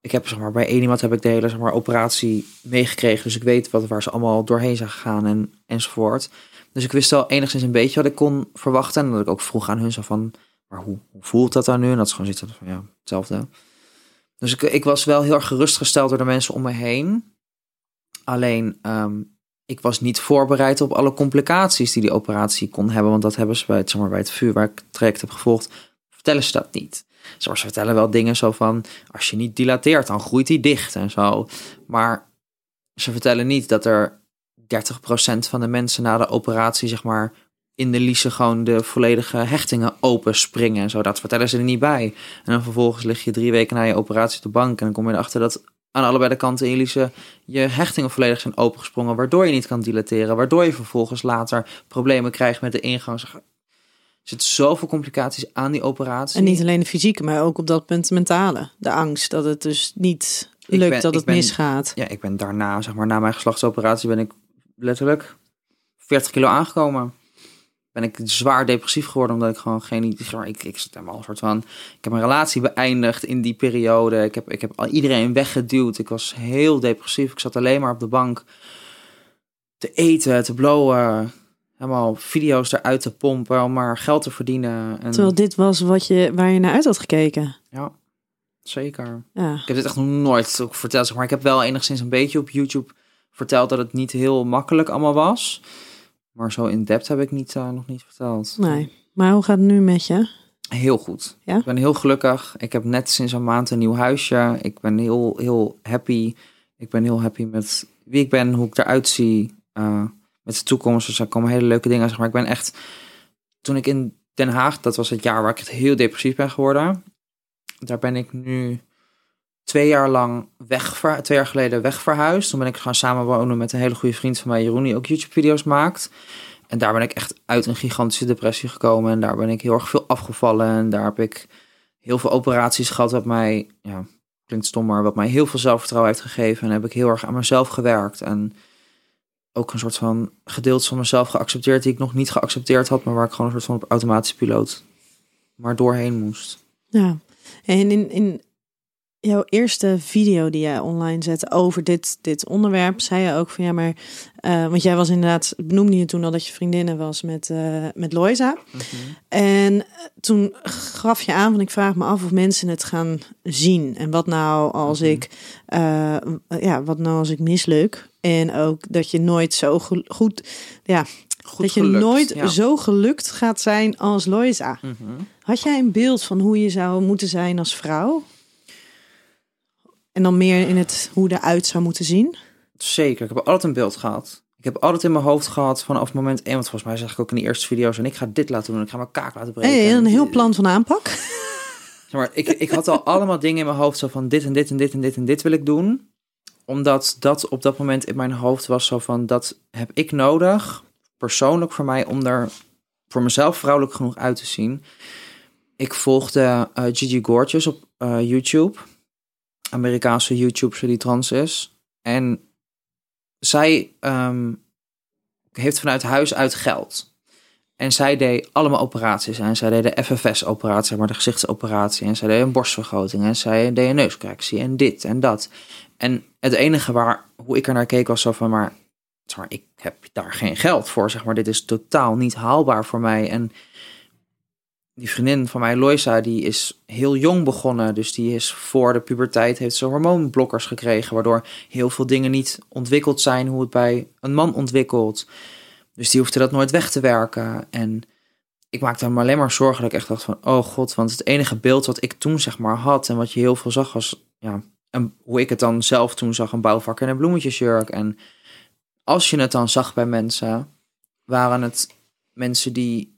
[SPEAKER 3] Ik heb zeg maar bij één iemand heb ik de hele zeg maar, operatie meegekregen. Dus ik weet wat, waar ze allemaal doorheen zijn gegaan en, enzovoort. Dus ik wist wel enigszins een beetje wat ik kon verwachten. En dat ik ook vroeg aan hun zo van, maar hoe, voelt dat dan nu? En dat is gewoon zitten van ja, hetzelfde. Dus ik, ik was wel heel erg gerustgesteld door de mensen om me heen. Alleen um, ik was niet voorbereid op alle complicaties die die operatie kon hebben. Want dat hebben ze bij het, zeg maar, bij het vuur waar ik het traject heb gevolgd, vertellen ze dat niet. Ze vertellen wel dingen zo van, als je niet dilateert, dan groeit die dicht en zo. Maar ze vertellen niet dat er 30% van de mensen na de operatie, zeg maar, in de liese gewoon de volledige hechtingen open springen en zo. Dat vertellen ze er niet bij. En dan vervolgens lig je drie weken na je operatie op de bank en dan kom je erachter dat aan allebei de kanten in je, je hechtingen volledig zijn opengesprongen, waardoor je niet kan dilateren, waardoor je vervolgens later problemen krijgt met de ingang. Er zitten zoveel complicaties aan die operatie.
[SPEAKER 2] En niet alleen de fysieke, maar ook op dat punt mentale. De angst dat het dus niet lukt, dat het misgaat.
[SPEAKER 3] Ja, ik ben daarna, zeg maar, na mijn geslachtsoperatie ben ik letterlijk 40 kilo aangekomen ben ik zwaar depressief geworden omdat ik gewoon geen ik ik zit helemaal een soort van ik heb een relatie beëindigd in die periode ik heb ik heb iedereen weggeduwd ik was heel depressief ik zat alleen maar op de bank te eten te blowen helemaal video's eruit te pompen om maar geld te verdienen
[SPEAKER 2] en... terwijl dit was wat je waar je naar uit had gekeken
[SPEAKER 3] ja zeker
[SPEAKER 2] ja.
[SPEAKER 3] ik heb dit echt nog nooit verteld maar ik heb wel enigszins een beetje op YouTube verteld dat het niet heel makkelijk allemaal was maar zo in depth heb ik niet, uh, nog niet verteld.
[SPEAKER 2] Nee. Maar hoe gaat het nu met je?
[SPEAKER 3] Heel goed.
[SPEAKER 2] Ja?
[SPEAKER 3] Ik ben heel gelukkig. Ik heb net sinds een maand een nieuw huisje. Ik ben heel, heel happy. Ik ben heel happy met wie ik ben, hoe ik eruit zie. Uh, met de toekomst. Dus er komen hele leuke dingen. Zeg maar ik ben echt. Toen ik in Den Haag, dat was het jaar waar ik heel depressief ben geworden. Daar ben ik nu twee jaar lang weg, twee jaar geleden weg verhuisd. Toen ben ik gaan samenwonen met een hele goede vriend van mij, Jeroen, die ook YouTube-video's maakt. En daar ben ik echt uit een gigantische depressie gekomen. En daar ben ik heel erg veel afgevallen. En daar heb ik heel veel operaties gehad, wat mij, ja, klinkt stom, maar wat mij heel veel zelfvertrouwen heeft gegeven. En heb ik heel erg aan mezelf gewerkt. En ook een soort van gedeelte van mezelf geaccepteerd die ik nog niet geaccepteerd had, maar waar ik gewoon een soort van op automatische piloot maar doorheen moest.
[SPEAKER 2] Ja, en in, in jouw eerste video die jij online zette over dit, dit onderwerp, zei je ook van ja, maar. Uh, want jij was inderdaad, benoemde je toen al dat je vriendinnen was met, uh, met Loisa. Mm -hmm. En toen gaf je aan van ik vraag me af of mensen het gaan zien. En wat nou als mm -hmm. ik, uh, ja, wat nou als ik misluk. En ook dat je nooit zo goed, ja,
[SPEAKER 3] Goed
[SPEAKER 2] dat je
[SPEAKER 3] gelukt,
[SPEAKER 2] nooit
[SPEAKER 3] ja.
[SPEAKER 2] zo gelukt gaat zijn als Loisa.
[SPEAKER 3] Mhm.
[SPEAKER 2] Had jij een beeld van hoe je zou moeten zijn als vrouw? En dan meer in het hoe eruit zou moeten zien?
[SPEAKER 3] Zeker, ik heb altijd een beeld gehad. Ik heb altijd in mijn hoofd gehad vanaf moment één, want volgens mij zeg ik ook in de eerste video's, en ik ga dit laten doen, ik ga mijn kaak laten breken.
[SPEAKER 2] Hey, een
[SPEAKER 3] En
[SPEAKER 2] heel plan van aanpak.
[SPEAKER 3] Zeg maar, ik, ik had al allemaal dingen in mijn hoofd, zo van dit en dit en dit en dit en dit wil ik doen. Omdat dat op dat moment in mijn hoofd was zo van, dat heb ik nodig, persoonlijk voor mij, om er voor mezelf vrouwelijk genoeg uit te zien. Ik volgde eh, Gigi Gorgeous op eh, YouTube. Amerikaanse YouTuber die trans is. En zij ehm, heeft vanuit huis uit geld. En zij deed allemaal operaties. En zij deed de FFS-operatie, maar de gezichtsoperatie. En zij deed een borstvergroting. En zij deed een neuscorrectie. En dit en dat. En het enige waar, hoe ik er naar keek was zo van, maar, zeg maar, ik heb daar geen geld voor. Zeg maar, dit is totaal niet haalbaar voor mij. En die vriendin van mij, Loisa, die is heel jong begonnen. Dus die is voor de puberteit, heeft ze hormoonblokkers gekregen. Waardoor heel veel dingen niet ontwikkeld zijn hoe het bij een man ontwikkelt. Dus die hoefde dat nooit weg te werken. En ik maakte me alleen maar zorgen dat ik echt dacht van... oh god, want het enige beeld wat ik toen zeg maar had... en wat je heel veel zag was... ja, en hoe ik het dan zelf toen zag... een bouwvakker en een bloemetjesjurk. En als je het dan zag bij mensen... waren het mensen die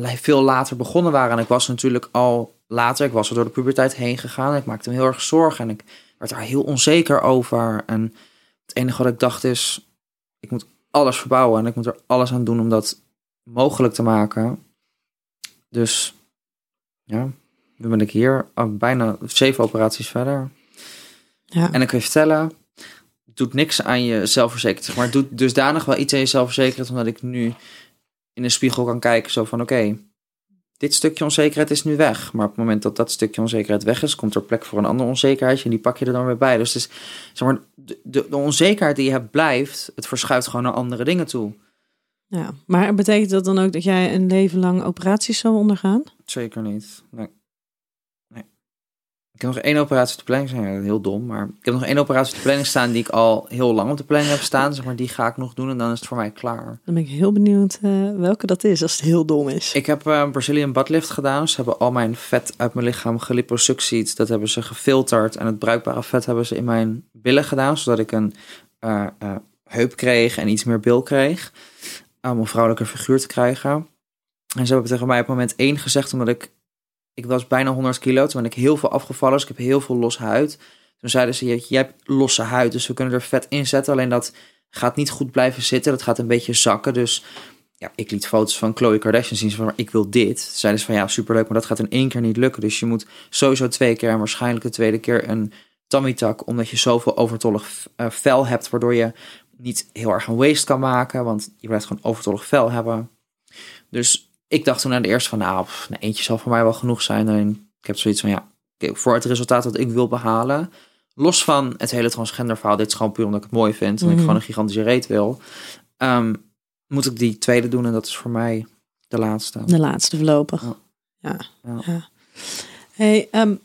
[SPEAKER 3] veel later begonnen waren. En ik was natuurlijk al later... ik was er door de puberteit heen gegaan... ik maakte me heel erg zorgen... en ik werd daar heel onzeker over. En het enige wat ik dacht is... ik moet alles verbouwen en ik moet er alles aan doen om dat mogelijk te maken. Dus ja, nu ben ik hier al bijna zeven operaties verder.
[SPEAKER 2] Ja.
[SPEAKER 3] En ik kan je vertellen, het doet niks aan je zelfverzekerd. zeg Maar het doet dusdanig wel iets aan je zelfverzekerd, omdat ik nu in de spiegel kan kijken zo van oké, dit stukje onzekerheid is nu weg. Maar op het moment dat dat stukje onzekerheid weg is, komt er plek voor een andere onzekerheid en die pak je er dan weer bij. Dus het is, zeg maar, de, de, de onzekerheid die je hebt blijft, het verschuift gewoon naar andere dingen toe.
[SPEAKER 2] Ja, maar betekent dat dan ook dat jij een leven lang operaties zou ondergaan?
[SPEAKER 3] Zeker niet. Nee. Ik heb nog één operatie op de planning staan. Ja, heel dom, maar ik heb nog één operatie op de planning staan die ik al heel lang op de planning heb staan. Zeg maar, die ga ik nog doen en dan is het voor mij klaar.
[SPEAKER 2] Dan ben ik heel benieuwd uh, welke dat is, als het heel dom is.
[SPEAKER 3] Ik heb uh, een Brazilian buttlift gedaan. Ze hebben al mijn vet uit mijn lichaam geliposuctied. Dat hebben ze gefilterd en het bruikbare vet hebben ze in mijn billen gedaan, zodat ik een uh, heup kreeg en iets meer bil kreeg. Om een vrouwelijke figuur te krijgen. En ze hebben tegen mij op moment 1 gezegd, omdat ik, ik was bijna 100 kilo, toen ben ik heel veel afgevallen, dus ik heb heel veel losse huid. Toen zeiden ze, je, je hebt losse huid, dus we kunnen er vet in zetten, alleen dat gaat niet goed blijven zitten, dat gaat een beetje zakken. Dus ja, ik liet foto's van Khloe Kardashian zien, van ik wil dit. Toen zeiden ze van ja, superleuk, maar dat gaat in één keer niet lukken. Dus je moet sowieso twee keer en waarschijnlijk de tweede keer een tummy tuck, omdat je zoveel overtollig uh, vel hebt, waardoor je niet heel erg een waste kan maken, want je blijft gewoon overtollig vel hebben. Dus ik dacht toen aan de eerste van, nou, pff, nou, eentje zal voor mij wel genoeg zijn. En ik heb zoiets van, ja, okay, voor het resultaat dat ik wil behalen, los van het hele transgender verhaal, dit is gewoon puur omdat ik het mooi vind en mm -hmm. ik gewoon een gigantische reet wil, um, moet ik die tweede doen en dat is voor mij de laatste.
[SPEAKER 2] De laatste voorlopig. Ja. ja. ja. ja. Hey, um,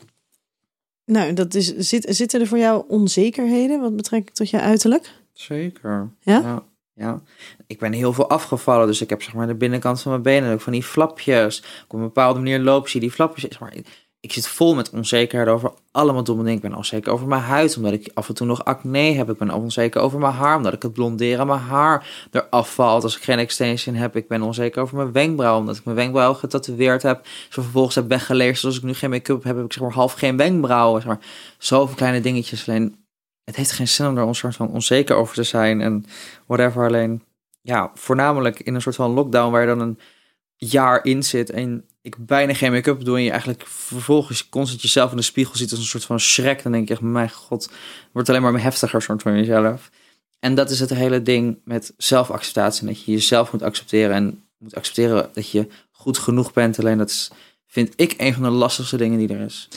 [SPEAKER 2] nou, dat is, zit, zitten er voor jou onzekerheden wat betrekking tot je uiterlijk?
[SPEAKER 3] Zeker.
[SPEAKER 2] Ja?
[SPEAKER 3] ja? Ja. Ik ben heel veel afgevallen, dus ik heb zeg maar de binnenkant van mijn benen ook van die flapjes. Op een bepaalde manier loop je die flapjes. Zeg maar, ik, zit vol met onzekerheid over allemaal domme dingen. Ik ben onzeker over mijn huid, omdat ik af en toe nog acne heb. Ik ben onzeker over mijn haar, omdat ik het blonderen mijn haar eraf valt als ik geen extension heb. Ik ben onzeker over mijn wenkbrauw, omdat ik mijn wenkbrauw getatoeëerd heb. Zo vervolgens heb weggeleerd, dus als ik nu geen make-up heb, heb ik zeg maar half geen wenkbrauwen. Zeg maar, zoveel kleine dingetjes. Alleen het heeft geen zin om er een soort van onzeker over te zijn en whatever. Alleen, ja, voornamelijk in een soort van lockdown waar je dan een jaar in zit en ik bijna geen make-up doe en je eigenlijk vervolgens constant jezelf in de spiegel ziet als een soort van schrek, dan denk je echt, mijn god, wordt alleen maar heftiger soort van jezelf. En dat is het hele ding met zelfacceptatie, dat je jezelf moet accepteren en moet accepteren dat je goed genoeg bent. Alleen dat vind ik, een van de lastigste dingen die er is.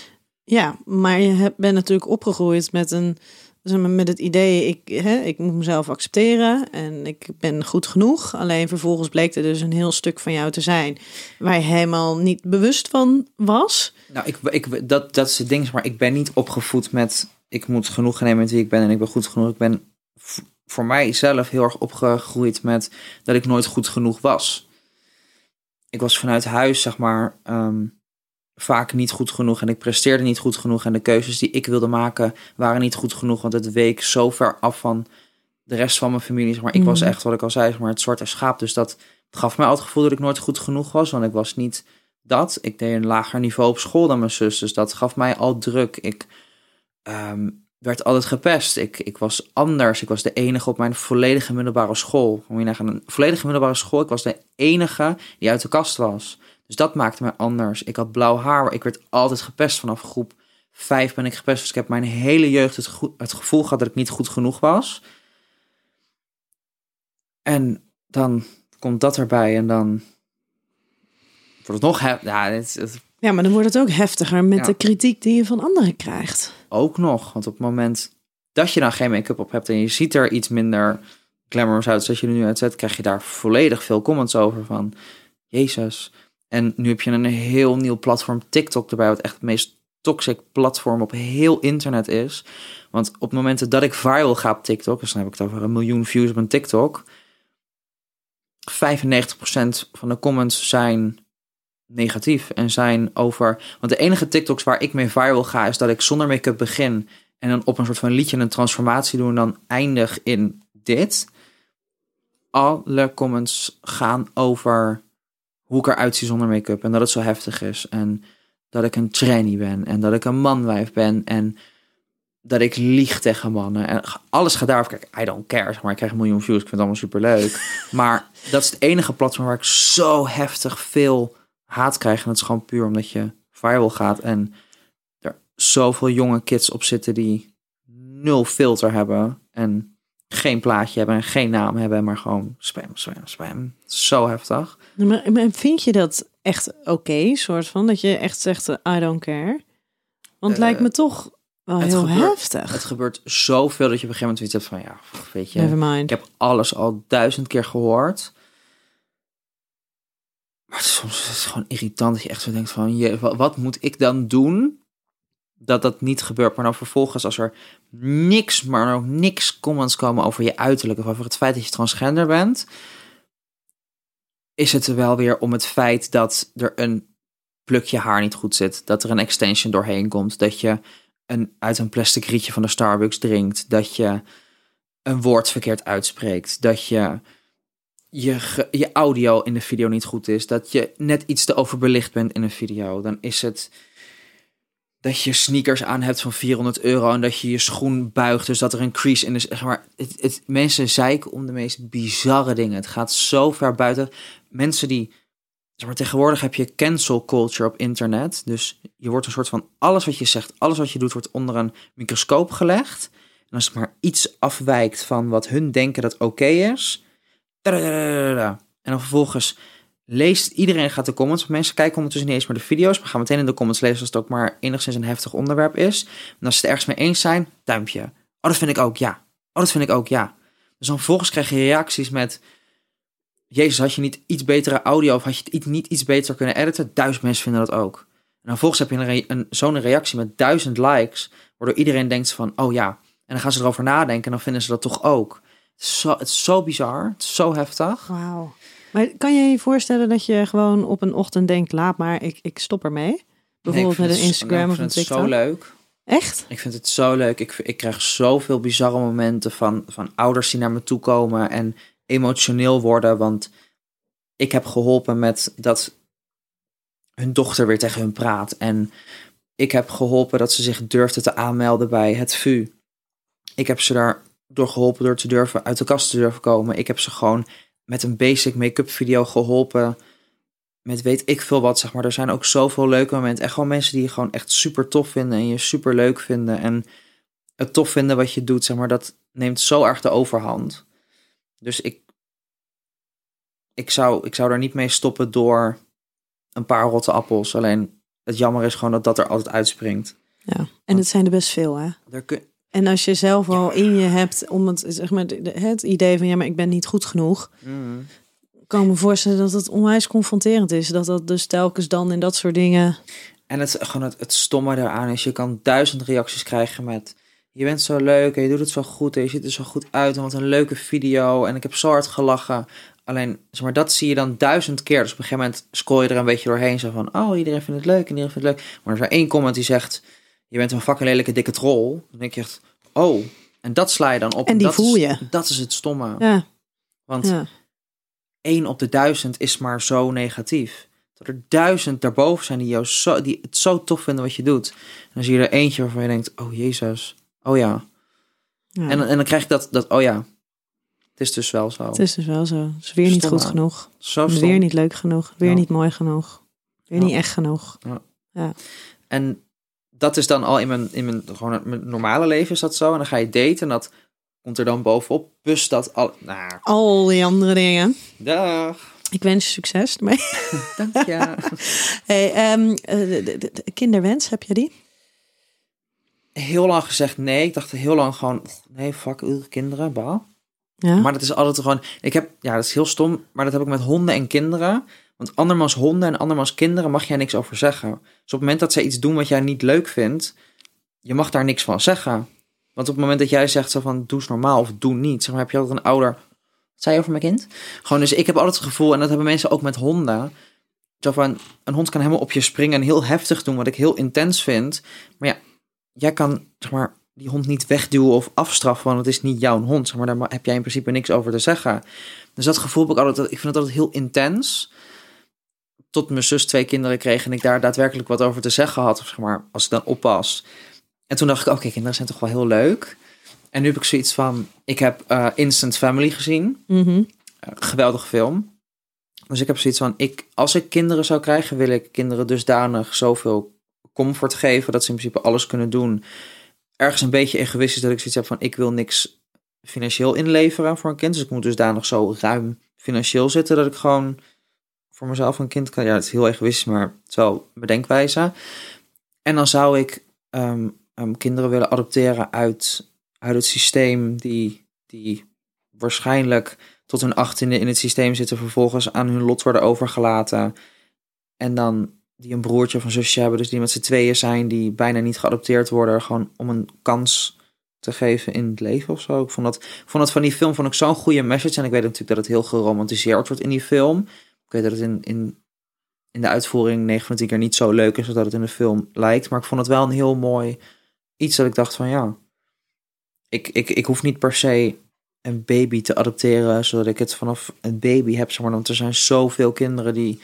[SPEAKER 2] Ja, maar je bent natuurlijk opgegroeid met een met het idee, ik, hè, ik moet mezelf accepteren en ik ben goed genoeg. Alleen vervolgens bleek er dus een heel stuk van jou te zijn waar je helemaal niet bewust van was.
[SPEAKER 3] Nou, ik, ik, dat, dat is het ding, maar ik ben niet opgevoed met ik moet genoeg nemen met wie ik ben en ik ben goed genoeg. Ik ben voor mij zelf heel erg opgegroeid met dat ik nooit goed genoeg was. Ik was vanuit huis, zeg maar, ehm, vaak niet goed genoeg en ik presteerde niet goed genoeg. En de keuzes die ik wilde maken waren niet goed genoeg, want het week zo ver af van de rest van mijn familie. Zeg maar ik was mhm. echt, wat ik al zei, zeg maar, het zwarte schaap. Dus dat gaf mij altijd het gevoel dat ik nooit goed genoeg was, want ik was niet dat. Ik deed een lager niveau op school dan mijn zus, dus dat gaf mij al druk. Ik ehm, werd altijd gepest. Ik, ik was anders. Ik was de enige op mijn volledige middelbare school. Moet je nagaan, een volledige middelbare school. Ik was de enige die uit de kast was. Dus dat maakte me anders. Ik had blauw haar. Ik werd altijd gepest vanaf groep 5 ben ik gepest. Dus ik heb mijn hele jeugd het, het gevoel gehad dat ik niet goed genoeg was. En dan komt dat erbij en dan wordt het nog... Ja, het, het,
[SPEAKER 2] ja, maar dan wordt het ook heftiger met de kritiek die je van anderen krijgt.
[SPEAKER 3] Ook nog, want op het moment dat je dan geen make-up op hebt en je ziet er iets minder glamorous uit zoals je er nu uitzet, krijg je daar volledig veel comments over van, Jezus. En nu heb je een heel nieuw platform, TikTok erbij, wat echt het meest toxic platform op heel internet is. Want op momenten dat ik viral ga op TikTok, dus dan heb ik het over een miljoen views op een TikTok, 95% van de comments zijn negatief en zijn over. Want de enige TikToks waar ik mee viral ga, is dat ik zonder make-up begin en dan op een soort van liedje een transformatie doe en dan eindig in dit. Alle comments gaan over hoe ik eruit zie zonder make-up en dat het zo heftig is en dat ik een trainee ben en dat ik een manwijf ben en dat ik lieg tegen mannen en alles gaat daarover. Kijk, I don't care, maar ik krijg een miljoen views, ik vind het allemaal super leuk. maar dat is het enige platform waar ik zo heftig veel haat krijgen. En het is gewoon puur omdat je viral gaat en er zoveel jonge kids op zitten die nul filter hebben en geen plaatje hebben en geen naam hebben, maar gewoon spam, spam, spam. Zo heftig.
[SPEAKER 2] Maar, vind je dat echt oké, soort van, dat je echt zegt, I don't care? Want het lijkt me toch wel heel heftig.
[SPEAKER 3] Het gebeurt zoveel dat je op een gegeven moment iets hebt van, ja, weet je, ik heb alles al duizend keer gehoord. Maar soms is het gewoon irritant dat je echt zo denkt van, je, wat moet ik dan doen dat dat niet gebeurt? Maar dan vervolgens als er niks, maar ook niks comments komen over je uiterlijk of over het feit dat je transgender bent, is het er wel weer om het feit dat er een plukje haar niet goed zit, dat er een extension doorheen komt, dat je een, uit een plastic rietje van de Starbucks drinkt, dat je een woord verkeerd uitspreekt, dat je je, je audio in de video niet goed is, dat je net iets te overbelicht bent in een video, dan is het dat je sneakers aan hebt van 400 euro en dat je je schoen buigt, dus dat er een crease in is. Zeg maar, het, het, mensen zeiken om de meest bizarre dingen. Het gaat zo ver buiten. Mensen die, maar, tegenwoordig heb je cancel culture op internet. Dus je wordt een soort van alles wat je zegt, alles wat je doet, wordt onder een microscoop gelegd. En als het maar iets afwijkt van wat hun denken dat oké is, en dan vervolgens leest iedereen gaat de comments. Mensen kijken ondertussen niet eens meer de video's, maar gaan meteen in de comments lezen als het ook maar enigszins een heftig onderwerp is. En als ze het ergens mee eens zijn, duimpje. Oh, dat vind ik ook, ja. Oh, dat vind ik ook, ja. Dus dan vervolgens krijg je reacties met... Jezus, had je niet iets betere audio of had je het niet iets beter kunnen editen? Duizend mensen vinden dat ook. En dan vervolgens heb je een, zo'n reactie met duizend likes, waardoor iedereen denkt van, oh ja. En dan gaan ze erover nadenken en dan vinden ze dat toch ook. Zo, het is zo bizar. Het is zo heftig.
[SPEAKER 2] Wauw. Maar kan je je voorstellen dat je gewoon op een ochtend denkt, laat maar, ik, ik stop ermee? Bijvoorbeeld met een Instagram of een TikTok.
[SPEAKER 3] Ik vind het zo leuk.
[SPEAKER 2] Echt?
[SPEAKER 3] Ik vind het zo leuk. Ik, ik krijg zoveel bizarre momenten van, van ouders die naar me toe komen en emotioneel worden. Want ik heb geholpen met dat hun dochter weer tegen hun praat. En ik heb geholpen dat ze zich durfde te aanmelden bij het VU. Ik heb ze daar door geholpen door te durven uit de kast te durven komen. Ik heb ze gewoon met een basic make-up video geholpen. Met weet ik veel wat, zeg maar. Er zijn ook zoveel leuke momenten. Echt gewoon mensen die je gewoon echt super tof vinden en je super leuk vinden. En het tof vinden wat je doet, zeg maar, dat neemt zo erg de overhand. Dus ik, ik, zou, ik zou daar niet mee stoppen door een paar rotte appels. Alleen het jammer is gewoon dat dat er altijd uitspringt.
[SPEAKER 2] Ja, en het zijn er best veel, hè?
[SPEAKER 3] Kun,
[SPEAKER 2] En als je zelf al in je hebt om het, zeg maar, het idee van ja, maar ik ben niet goed genoeg,
[SPEAKER 3] Mm.
[SPEAKER 2] kan me voorstellen dat het onwijs confronterend is. Dat dat dus telkens dan in dat soort dingen.
[SPEAKER 3] En het, gewoon het, het stomme daaraan is, je kan duizend reacties krijgen met... Je bent zo leuk en je doet het zo goed en je ziet er zo goed uit en wat een leuke video en ik heb zo hard gelachen. Alleen, zeg maar, dat zie je dan duizend keer. Dus op een gegeven moment scroll je er een beetje doorheen. Zo van, oh, iedereen vindt het leuk en iedereen vindt het leuk. Maar er is er één comment die zegt, je bent een fucking lelijke dikke troll. Dan denk je echt, oh. En dat sla je dan op.
[SPEAKER 2] En die
[SPEAKER 3] dat
[SPEAKER 2] voel
[SPEAKER 3] is-
[SPEAKER 2] je.
[SPEAKER 3] Dat is het stomme.
[SPEAKER 2] Ja,
[SPEAKER 3] Want
[SPEAKER 2] ja.
[SPEAKER 3] één op de duizend is maar zo negatief. Dat er duizend daarboven zijn die, jou zo, die het zo tof vinden wat je doet. En dan zie je er eentje waarvan je denkt, oh jezus, oh ja.
[SPEAKER 2] ja.
[SPEAKER 3] En, en dan krijg je dat, dat, oh ja, het is dus wel zo.
[SPEAKER 2] het is dus wel zo. Het is weer niet goed genoeg.
[SPEAKER 3] zo stom.
[SPEAKER 2] Weer niet leuk genoeg. Weer
[SPEAKER 3] Ja.
[SPEAKER 2] niet mooi genoeg. Weer
[SPEAKER 3] Ja.
[SPEAKER 2] niet echt genoeg.
[SPEAKER 3] En dat is dan al in mijn, in mijn, gewoon mijn normale leven is dat zo. En dan ga je daten en dat komt er dan bovenop. Plus dat al, nou,
[SPEAKER 2] Al die andere dingen.
[SPEAKER 3] dag,
[SPEAKER 2] Ik wens je succes ermee.
[SPEAKER 3] dank je.
[SPEAKER 2] Hey, ehm, eh, de, de- de kinderwens, heb je die?
[SPEAKER 3] heel lang gezegd nee. Ik dacht heel lang gewoon, nee, fuck, uw kinderen, bah.
[SPEAKER 2] Ja.
[SPEAKER 3] Maar dat is altijd gewoon. Ik heb, ja, dat is heel stom, maar dat heb ik met honden en kinderen. Want andermans honden en andermans kinderen mag jij niks over zeggen. Dus op het moment dat zij iets doen wat jij niet leuk vindt, je mag daar niks van zeggen. Want op het moment dat jij zegt zo van doe normaal of doe niet, zeg maar, heb je altijd een ouder. Wat zei je over mijn kind? Gewoon, dus ik heb altijd het gevoel, en dat hebben mensen ook met honden. Zo van, een hond kan helemaal op je springen en heel heftig doen, wat ik heel intens vind. Maar ja, jij kan, zeg maar, die hond niet wegduwen of afstraffen, want het is niet jouw hond. Zeg maar, daar heb jij in principe niks over te zeggen. Dus dat gevoel heb ik altijd, ik vind het altijd heel intens. Tot mijn zus twee kinderen kreeg en ik daar daadwerkelijk wat over te zeggen had, zeg maar, als ik dan oppas. En toen dacht ik, oké, kinderen zijn toch wel heel leuk. En nu heb ik zoiets van, ik heb eh, Instant Family gezien. Eh, geweldige film. Dus ik heb zoiets van, ik, als ik kinderen zou krijgen, wil ik kinderen dusdanig zoveel comfort geven dat ze in principe alles kunnen doen. Ergens een beetje egoïstisch dat ik zoiets heb van, ik wil niks financieel inleveren voor een kind. Dus ik moet dusdanig zo ruim financieel zitten dat ik gewoon voor mezelf een kind kan. Ja, het is heel egoïstisch, maar het is wel een bedenkwijze. En dan zou ik ehm, ehm, kinderen willen adopteren uit, uit het systeem die, die waarschijnlijk tot hun achttiende in het systeem zitten, vervolgens aan hun lot worden overgelaten. En dan die een broertje of een zusje hebben, dus die met z'n tweeën zijn, die bijna niet geadopteerd worden, gewoon om een kans te geven in het leven of zo. Ik vond dat, vond dat van die film vond ik zo'n goede message. En ik weet natuurlijk dat het heel geromantiseerd wordt in die film. Ik weet dat het in, in, in de uitvoering 9 van de 10 keer niet zo leuk is als dat het in de film lijkt. Maar ik vond het wel een heel mooi iets dat ik dacht van ja, ik, ik, ik hoef niet per se een baby te adopteren, zodat ik het vanaf een baby heb. Zeg maar, want er zijn zoveel kinderen die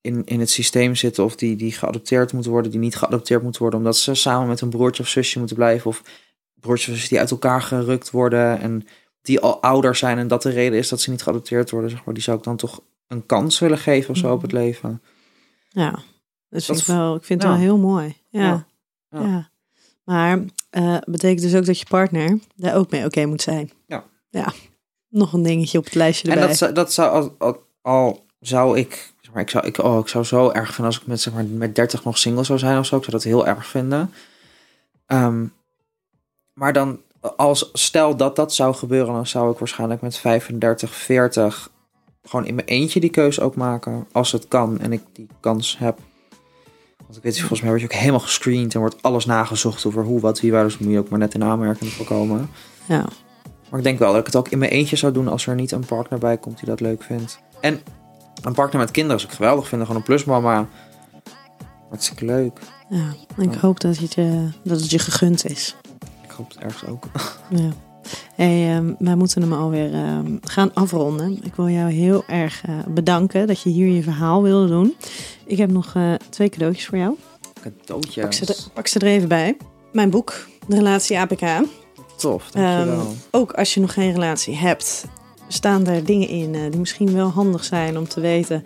[SPEAKER 3] in, in het systeem zitten of die, die geadopteerd moeten worden, die niet geadopteerd moeten worden, omdat ze samen met een broertje of zusje moeten blijven. Of broertjes of zusjes die uit elkaar gerukt worden en die al ouder zijn en dat de reden is dat ze niet geadopteerd worden. Zeg maar, die zou ik dan toch een kans willen geven of zo op het leven.
[SPEAKER 2] Ja, dus
[SPEAKER 3] Dat
[SPEAKER 2] ik, wel, ik vind het
[SPEAKER 3] ja.
[SPEAKER 2] wel heel mooi. Ja,
[SPEAKER 3] Ja.
[SPEAKER 2] Maar eh betekent dus ook dat je partner daar ook mee oké moet zijn.
[SPEAKER 3] Ja.
[SPEAKER 2] Ja, nog een dingetje op het lijstje
[SPEAKER 3] En
[SPEAKER 2] erbij.
[SPEAKER 3] dat, zou- dat zou al, al, al zou ik, zeg maar, ik zou, ik, oh, ik zou zo erg vinden als ik met, zeg maar, met 30 nog single zou zijn of zo. Ik zou dat heel erg vinden. Ehm, maar dan, als stel dat dat zou gebeuren, dan zou ik waarschijnlijk met 35, 40 gewoon in mijn eentje die keuze ook maken. Als het kan en ik die kans heb. Want ik weet, volgens mij word je ook helemaal gescreend en wordt alles nagezocht over hoe, wat, wie, waar. Dus moet je ook maar net in aanmerking voorkomen.
[SPEAKER 2] Ja.
[SPEAKER 3] Maar ik denk wel dat ik het ook in mijn eentje zou doen als er niet een partner bij komt die dat leuk vindt. En een partner met kinderen zou ik geweldig vinden. Gewoon een plusmama. Hartstikke leuk.
[SPEAKER 2] ja, ik
[SPEAKER 3] Ja.
[SPEAKER 2] hoop dat het, je, dat het je gegund is.
[SPEAKER 3] Ik hoop het ergens ook.
[SPEAKER 2] Ja. Hey, ehm, wij moeten hem alweer ehm, gaan afronden. Ik wil jou heel erg eh, bedanken dat je hier je verhaal wilde doen. Ik heb nog eh, twee cadeautjes voor jou.
[SPEAKER 3] Cadeautjes.
[SPEAKER 2] Pak ze, er, pak ze er even bij. Mijn boek, De Relatie APK.
[SPEAKER 3] Tof, dankjewel.
[SPEAKER 2] Ehm, ook als je nog geen relatie hebt, staan er dingen in eh, die misschien wel handig zijn om te weten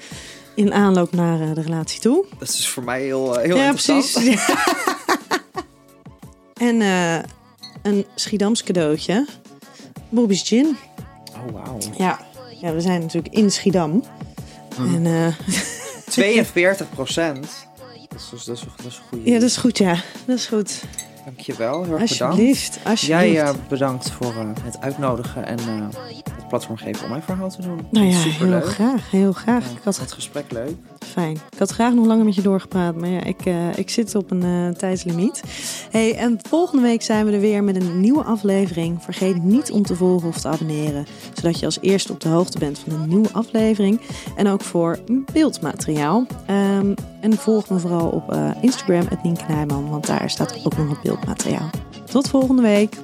[SPEAKER 2] in aanloop naar de relatie toe.
[SPEAKER 3] dat is voor mij heel, heel
[SPEAKER 2] ja,
[SPEAKER 3] interessant.
[SPEAKER 2] precies. en een Schiedams cadeautje. Bobby's Gin.
[SPEAKER 3] Oh, wauw.
[SPEAKER 2] Ja. ja, we zijn natuurlijk in Schiedam.
[SPEAKER 3] Mhm.
[SPEAKER 2] En eh,
[SPEAKER 3] 42 procent. Dat is, dat is, dat is een goede.
[SPEAKER 2] Ja, dat is goed, ja. Dat is goed.
[SPEAKER 3] Dankjewel, heel erg
[SPEAKER 2] Alsjeblieft,
[SPEAKER 3] bedankt.
[SPEAKER 2] alsjeblieft.
[SPEAKER 3] Jij eh, bedankt voor eh, het uitnodigen en eh, het platform geven om mijn verhaal te doen.
[SPEAKER 2] nou ja,
[SPEAKER 3] Superleuk.
[SPEAKER 2] heel graag, heel graag.
[SPEAKER 3] Ja,
[SPEAKER 2] Ik had
[SPEAKER 3] het gesprek leuk.
[SPEAKER 2] Fijn. Ik had graag nog langer met je doorgepraat, maar ja, ik, eh, ik zit op een eh, tijdslimiet. Hey, en volgende week zijn we er weer met een nieuwe aflevering. Vergeet niet om te volgen of te abonneren, zodat je als eerste op de hoogte bent van een nieuwe aflevering. En ook voor beeldmateriaal. Ehm, en volg me vooral op eh, Instagram, het Nienke Nijman, want daar staat ook nog wat beeldmateriaal. Tot volgende week.